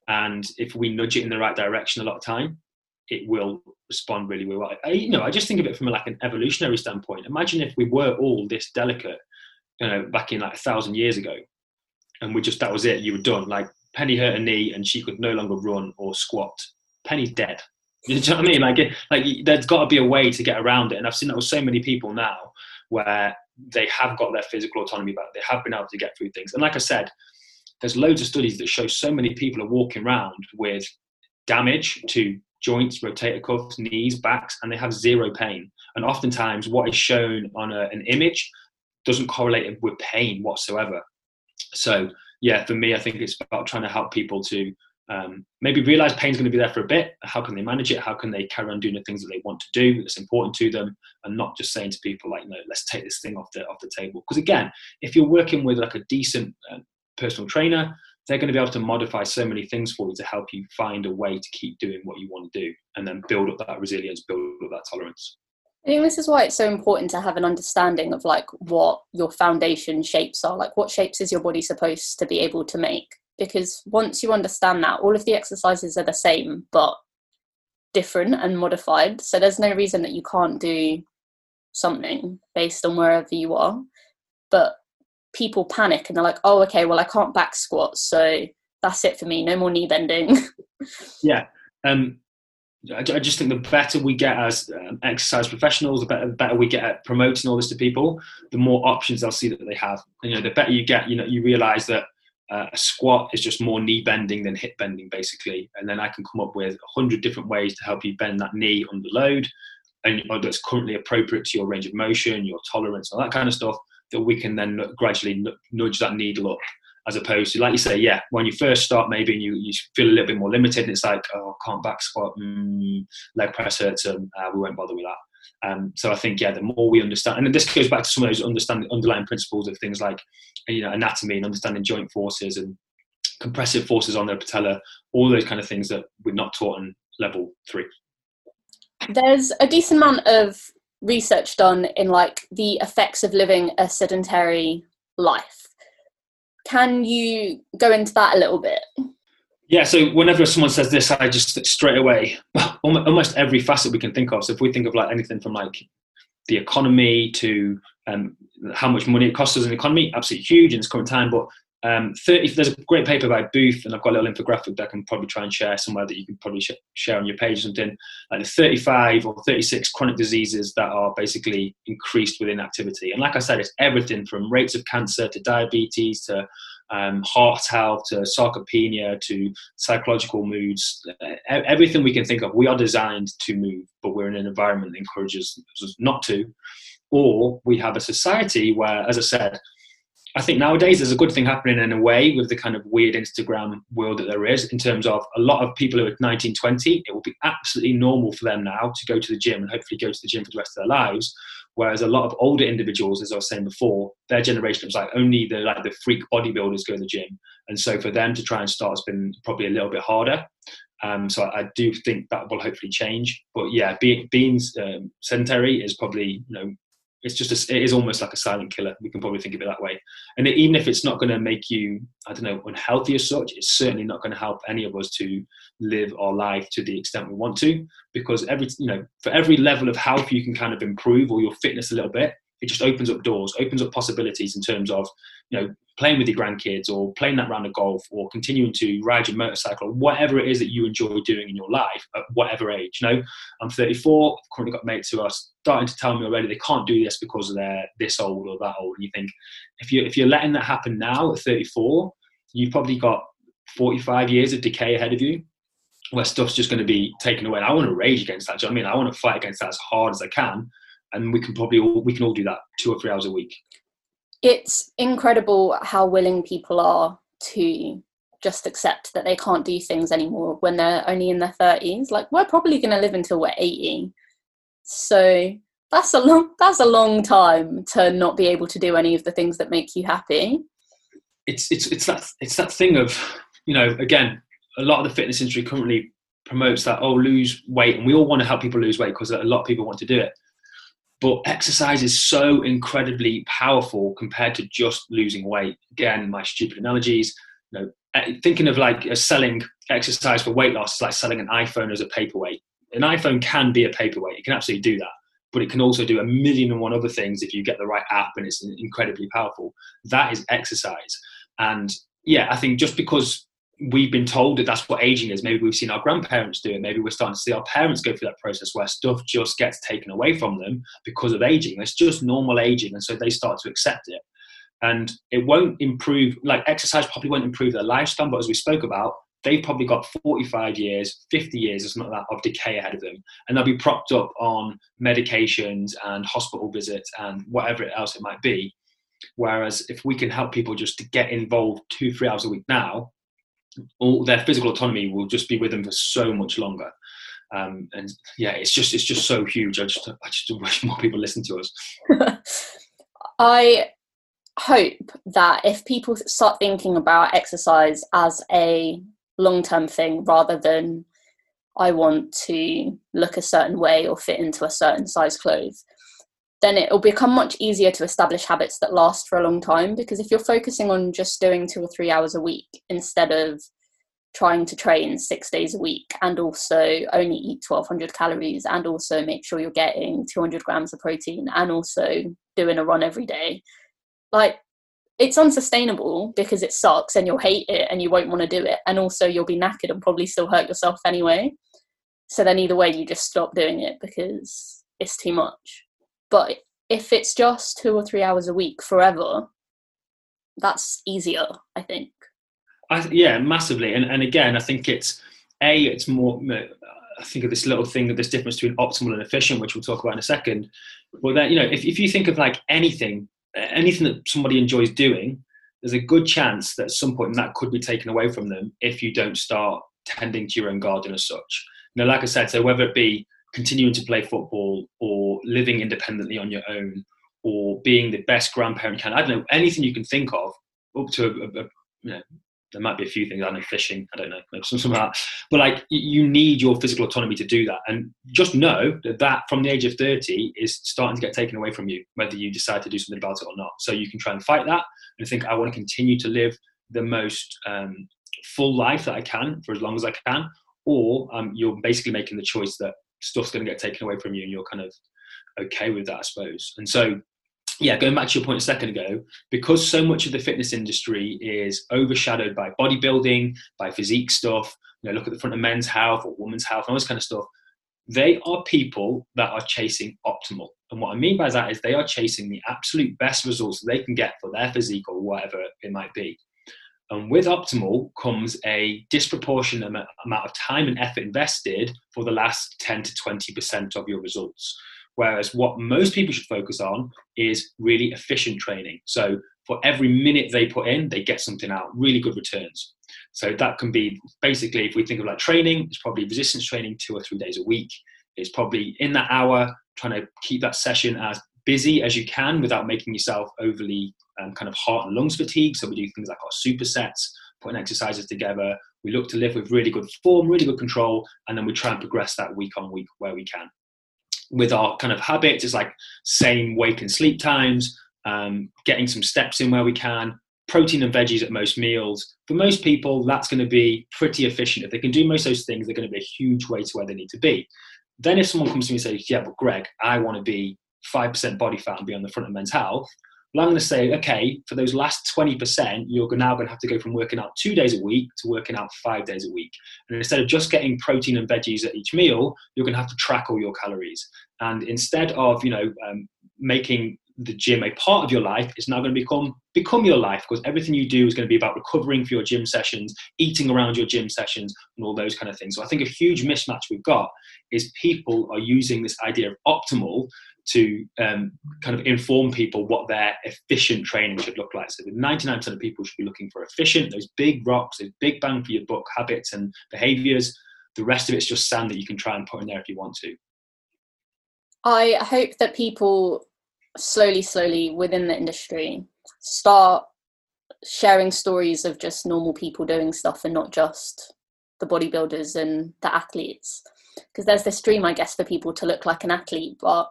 And if we nudge it in the right direction a lot of time, it will respond really well. I, you know, I just think of it from like an evolutionary standpoint. Imagine if we were all this delicate, you know, back in like a thousand years ago, and we just that was it. You were done. Like Penny hurt a knee and she could no longer run or squat. Penny's dead. You know what I mean? Like, like there's got to be a way to get around it. And I've seen that with so many people now, where they have got their physical autonomy back. They have been able to get through things. And like I said, there's loads of studies that show so many people are walking around with damage to joints, rotator cuffs, knees, backs, and they have zero pain. And oftentimes, what is shown on a, an image doesn't correlate with pain whatsoever. So, yeah, for me, I think it's about trying to help people to um, maybe realize pain's going to be there for a bit. How can they manage it? How can they carry on doing the things that they want to do that's important to them, and not just saying to people like, "No, let's take this thing off the off the table." Because again, if you're working with like a decent uh, personal trainer, they're going to be able to modify so many things for you to help you find a way to keep doing what you want to do, and then build up that resilience, build up that tolerance. I think this is why it's so important to have an understanding of like what your foundation shapes are. Like, what shapes is your body supposed to be able to make? because once you understand that all of the exercises are the same but different and modified so there's no reason that you can't do something based on wherever you are but people panic and they're like oh okay well i can't back squat so that's it for me no more knee bending yeah um I just think the better we get as um, exercise professionals, the better, the better we get at promoting all this to people, the more options they'll see that they have. And, you know, the better you get, you know, you realize that uh, a squat is just more knee bending than hip bending, basically. And then I can come up with a hundred different ways to help you bend that knee under load, and that's currently appropriate to your range of motion, your tolerance, all that kind of stuff. That we can then gradually nudge that needle up, as opposed to, like you say, yeah, when you first start, maybe you you feel a little bit more limited, and it's like, oh, can't back squat, mm, leg press hurts, and uh, we won't bother with that. Um, so I think yeah, the more we understand, and this goes back to some of those understanding underlying principles of things like you know anatomy and understanding joint forces and compressive forces on the patella, all those kind of things that we're not taught in level three. There's a decent amount of research done in like the effects of living a sedentary life. Can you go into that a little bit? Yeah, so whenever someone says this, I just straight away, almost every facet we can think of. So if we think of like anything from like the economy to um, how much money it costs us in the economy, absolutely huge in this current time. But um, 30, there's a great paper by Booth, and I've got a little infographic that I can probably try and share somewhere that you can probably sh- share on your page or something. Like the 35 or 36 chronic diseases that are basically increased within activity. And like I said, it's everything from rates of cancer to diabetes to um, heart health to sarcopenia to psychological moods, everything we can think of. We are designed to move, but we're in an environment that encourages us not to. Or we have a society where, as I said, I think nowadays there's a good thing happening in a way with the kind of weird Instagram world that there is in terms of a lot of people who are 19, 20, it will be absolutely normal for them now to go to the gym and hopefully go to the gym for the rest of their lives. Whereas a lot of older individuals, as I was saying before, their generation was like only the like the freak bodybuilders go to the gym, and so for them to try and start has been probably a little bit harder. Um, so I, I, do think that will hopefully change. But yeah, being being um, sedentary is probably you know it's just a, it is almost like a silent killer. We can probably think of it that way. And it, even if it's not going to make you, I don't know, unhealthy as such, it's certainly not going to help any of us to live our life to the extent we want to. Because every, you know, for every level of health you can kind of improve or your fitness a little bit, it just opens up doors, opens up possibilities in terms of, you know, playing with your grandkids or playing that round of golf or continuing to ride your motorcycle, whatever it is that you enjoy doing in your life at whatever age. You know, I'm 34, I've currently got mates who are starting to tell me already they can't do this because they're this old or that old. And you think if you if you're letting that happen now at 34, you've probably got 45 years of decay ahead of you where stuff's just going to be taken away. And I want to rage against that. Do you know I mean? I want to fight against that as hard as I can. And we can probably all, we can all do that two or three hours a week. It's incredible how willing people are to just accept that they can't do things anymore when they're only in their 30s like we're probably going to live until we're 80 so that's a long that's a long time to not be able to do any of the things that make you happy. It's it's it's that it's that thing of you know again a lot of the fitness industry currently promotes that oh lose weight and we all want to help people lose weight because a lot of people want to do it but exercise is so incredibly powerful compared to just losing weight. Again, my stupid analogies. You know, eh, thinking of like selling exercise for weight loss is like selling an iPhone as a paperweight. An iPhone can be a paperweight; it can absolutely do that. But it can also do a million and one other things if you get the right app, and it's incredibly powerful. That is exercise, and yeah, I think just because we've been told that that's what aging is. Maybe we've seen our grandparents do it. Maybe we're starting to see our parents go through that process where stuff just gets taken away from them because of aging. It's just normal aging. And so they start to accept it. And it won't improve, like exercise probably won't improve their lifespan. But as we spoke about, they've probably got 45 years, 50 years or something like that of decay ahead of them. And they'll be propped up on medications and hospital visits and whatever else it might be. Whereas if we can help people just to get involved two, three hours a week now, all their physical autonomy will just be with them for so much longer. Um, and yeah, it's just it's just so huge. I just I just wish more people listen to us. I hope that if people start thinking about exercise as a long term thing rather than I want to look a certain way or fit into a certain size clothes, then it'll become much easier to establish habits that last for a long time. Because if you're focusing on just doing two or three hours a week instead of trying to train six days a week and also only eat 1200 calories and also make sure you're getting 200 grams of protein and also doing a run every day, like it's unsustainable because it sucks and you'll hate it and you won't want to do it. And also you'll be knackered and probably still hurt yourself anyway. So then either way, you just stop doing it because it's too much. But if it's just two or three hours a week forever, that's easier, I think. I, yeah, massively. And, and again, I think it's a, it's more, I think of this little thing of this difference between optimal and efficient, which we'll talk about in a second. But then, you know, if, if you think of like anything, anything that somebody enjoys doing, there's a good chance that at some point that could be taken away from them if you don't start tending to your own garden as such. You know, like I said, so whether it be continuing to play football or living independently on your own or being the best grandparent you can, I don't know, anything you can think of up to a, a, a you know, there might be a few things. I know fishing. I don't know, maybe some, some of that. But like, you need your physical autonomy to do that, and just know that that from the age of thirty is starting to get taken away from you, whether you decide to do something about it or not. So you can try and fight that, and think, I want to continue to live the most um, full life that I can for as long as I can, or um, you're basically making the choice that stuff's going to get taken away from you, and you're kind of okay with that, I suppose. And so yeah, going back to your point a second ago, because so much of the fitness industry is overshadowed by bodybuilding, by physique stuff, you know, look at the front of men's health or women's health, and all this kind of stuff. They are people that are chasing optimal. And what I mean by that is they are chasing the absolute best results they can get for their physique or whatever it might be. And with optimal comes a disproportionate amount of time and effort invested for the last 10 to 20% of your results. Whereas what most people should focus on is really efficient training. So for every minute they put in, they get something out, really good returns. So that can be basically, if we think of like training, it's probably resistance training two or three days a week. It's probably in that hour trying to keep that session as busy as you can without making yourself overly um, kind of heart and lungs fatigue. So we do things like our supersets, putting exercises together. We look to live with really good form, really good control, and then we try and progress that week on week where we can with our kind of habits it's like same wake and sleep times um, getting some steps in where we can protein and veggies at most meals for most people that's going to be pretty efficient if they can do most of those things they're going to be a huge way to where they need to be then if someone comes to me and says yeah but gregg i want to be 5% body fat and be on the front of men's health well, I'm going to say, okay, for those last 20%, you're now going to have to go from working out two days a week to working out five days a week. And instead of just getting protein and veggies at each meal, you're going to have to track all your calories. And instead of, you know, um, making the gym a part of your life, it's now going to become become your life because everything you do is going to be about recovering for your gym sessions, eating around your gym sessions, and all those kind of things. So I think a huge mismatch we've got is people are using this idea of optimal to um, kind of inform people what their efficient training should look like. So, the 99% of people should be looking for efficient, those big rocks, those big bang for your buck habits and behaviors. The rest of it's just sand that you can try and put in there if you want to. I hope that people slowly, slowly within the industry start sharing stories of just normal people doing stuff and not just the bodybuilders and the athletes. Because there's this dream, I guess, for people to look like an athlete, but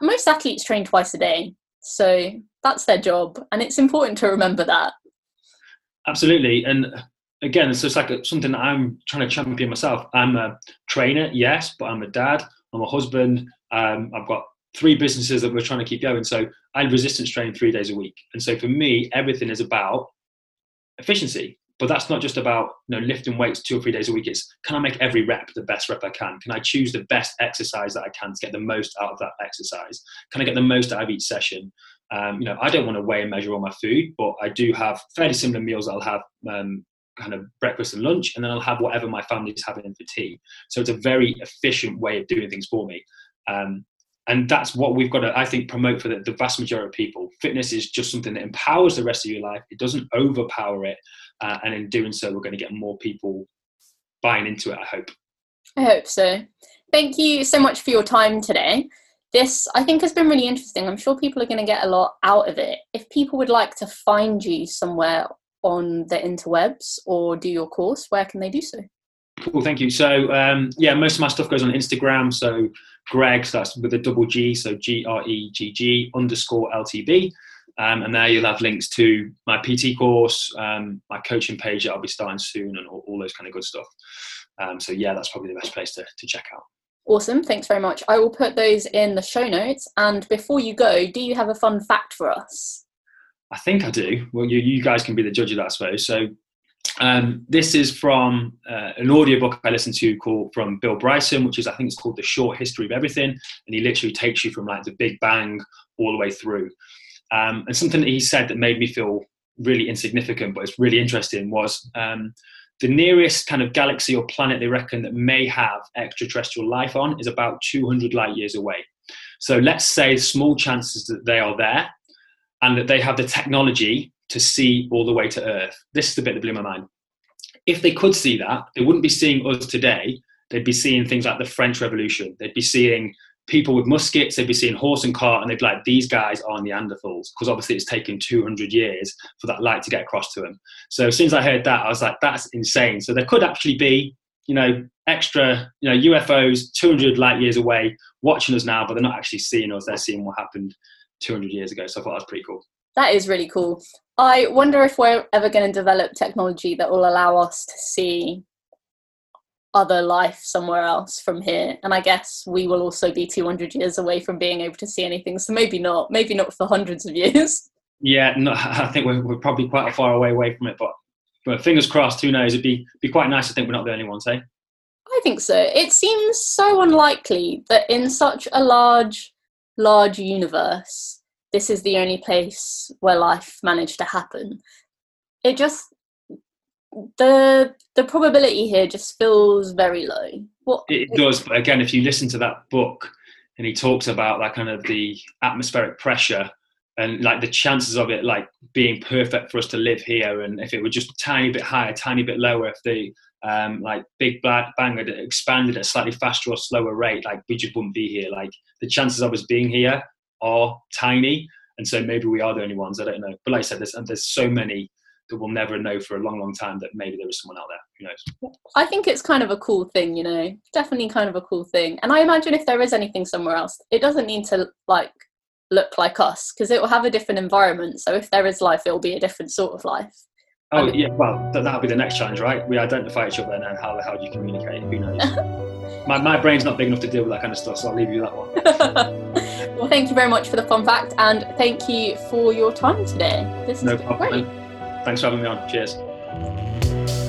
most athletes train twice a day, so that's their job, and it's important to remember that. Absolutely, and again, so it's just like something that I'm trying to champion myself. I'm a trainer, yes, but I'm a dad, I'm a husband. Um, I've got three businesses that we're trying to keep going. So I resistance train three days a week, and so for me, everything is about efficiency but that's not just about you know lifting weights two or three days a week. It's can i make every rep the best rep i can? Can i choose the best exercise that i can to get the most out of that exercise? Can i get the most out of each session? Um, you know i don't want to weigh and measure all my food but i do have fairly similar meals i'll have um, kind of breakfast and lunch and then i'll have whatever my family is having for tea. So it's a very efficient way of doing things for me. Um, and that's what we've got to i think promote for the, the, vast majority of people. Fitness is just something that empowers the rest of your life. It doesn't overpower it uh, and in doing so we're going to get more people buying into it i hope i hope so thank you so much for your time today this i think has been really interesting i'm sure people are going to get a lot out of it if people would like to find you somewhere on the interwebs or do your course where can they do so Cool, thank you. So um, yeah, most of my stuff goes on Instagram. So Gregg, so that's with a double G, so G R E G G underscore LTB. Um, and there you'll have links to my PT course, um, my coaching page that I'll be starting soon, and all, all those kind of good stuff. Um, so yeah, that's probably the best place to, to check out. Awesome, thanks very much. I will put those in the show notes. And before you go, do you have a fun fact for us? I think I do. Well, you, you guys can be the judge of that, I suppose. So um, this is from uh, an audiobook I listened to called from Bill Bryson, which is I think it's called The Short History of Everything, and he literally takes you from like the Big Bang all the way through. Um, and something that he said that made me feel really insignificant, but it's really interesting, was um, the nearest kind of galaxy or planet they reckon that may have extraterrestrial life on is about 200 light years away. So let's say small chances that they are there and that they have the technology to see all the way to Earth. This is the bit that blew my mind. If they could see that, they wouldn't be seeing us today. They'd be seeing things like the French Revolution. They'd be seeing people with muskets, they'd be seeing horse and cart, and they'd be like, these guys are Neanderthals, because obviously it's taken 200 years for that light to get across to them. So as soon as I heard that, I was like, that's insane. So there could actually be, you know, extra, you know, UFOs 200 light years away watching us now, but they're not actually seeing us. They're seeing what happened 200 years ago. So I thought that was pretty cool. That is really cool. I wonder if we're ever going to develop technology that will allow us to see other life somewhere else from here. And i guess we will also be 200 years away from being able to see anything so maybe not maybe not for hundreds of years. Yeah no, i think we're, we're probably quite a far away away from it but, but fingers crossed who knows? It'd be be quite nice to think we're not the only ones eh? I think so. It seems so unlikely that in such a large large universe this is the only place where life managed to happen. It just the the probability here just feels very low. What it does, but again, if you listen to that book and he talks about that kind of the atmospheric pressure and like the chances of it like being perfect for us to live here, and if it were just a tiny bit higher, tiny bit lower, if the um, like Big Bang had expanded at a slightly faster or slower rate, like we just wouldn't be here. Like the chances of us being here are tiny, and so maybe we are the only ones. I don't know, but like I said, there's there's so many that we'll never know for a long, long time that maybe there is someone out there. Who knows? I think it's kind of a cool thing, you know, definitely kind of a cool thing. And I imagine if there is anything somewhere else, it doesn't need to like look like us because it will have a different environment. So if there is life, it will be a different sort of life. Oh I mean, yeah, well that'll be the next challenge, right? We identify each other and then how hell do you communicate? Who knows? my my brain's not big enough to deal with that kind of stuff, so I'll leave you that one. well, thank you very much for the fun fact, and thank you for your time today. This no problem. Great. Thanks for having me on. Cheers.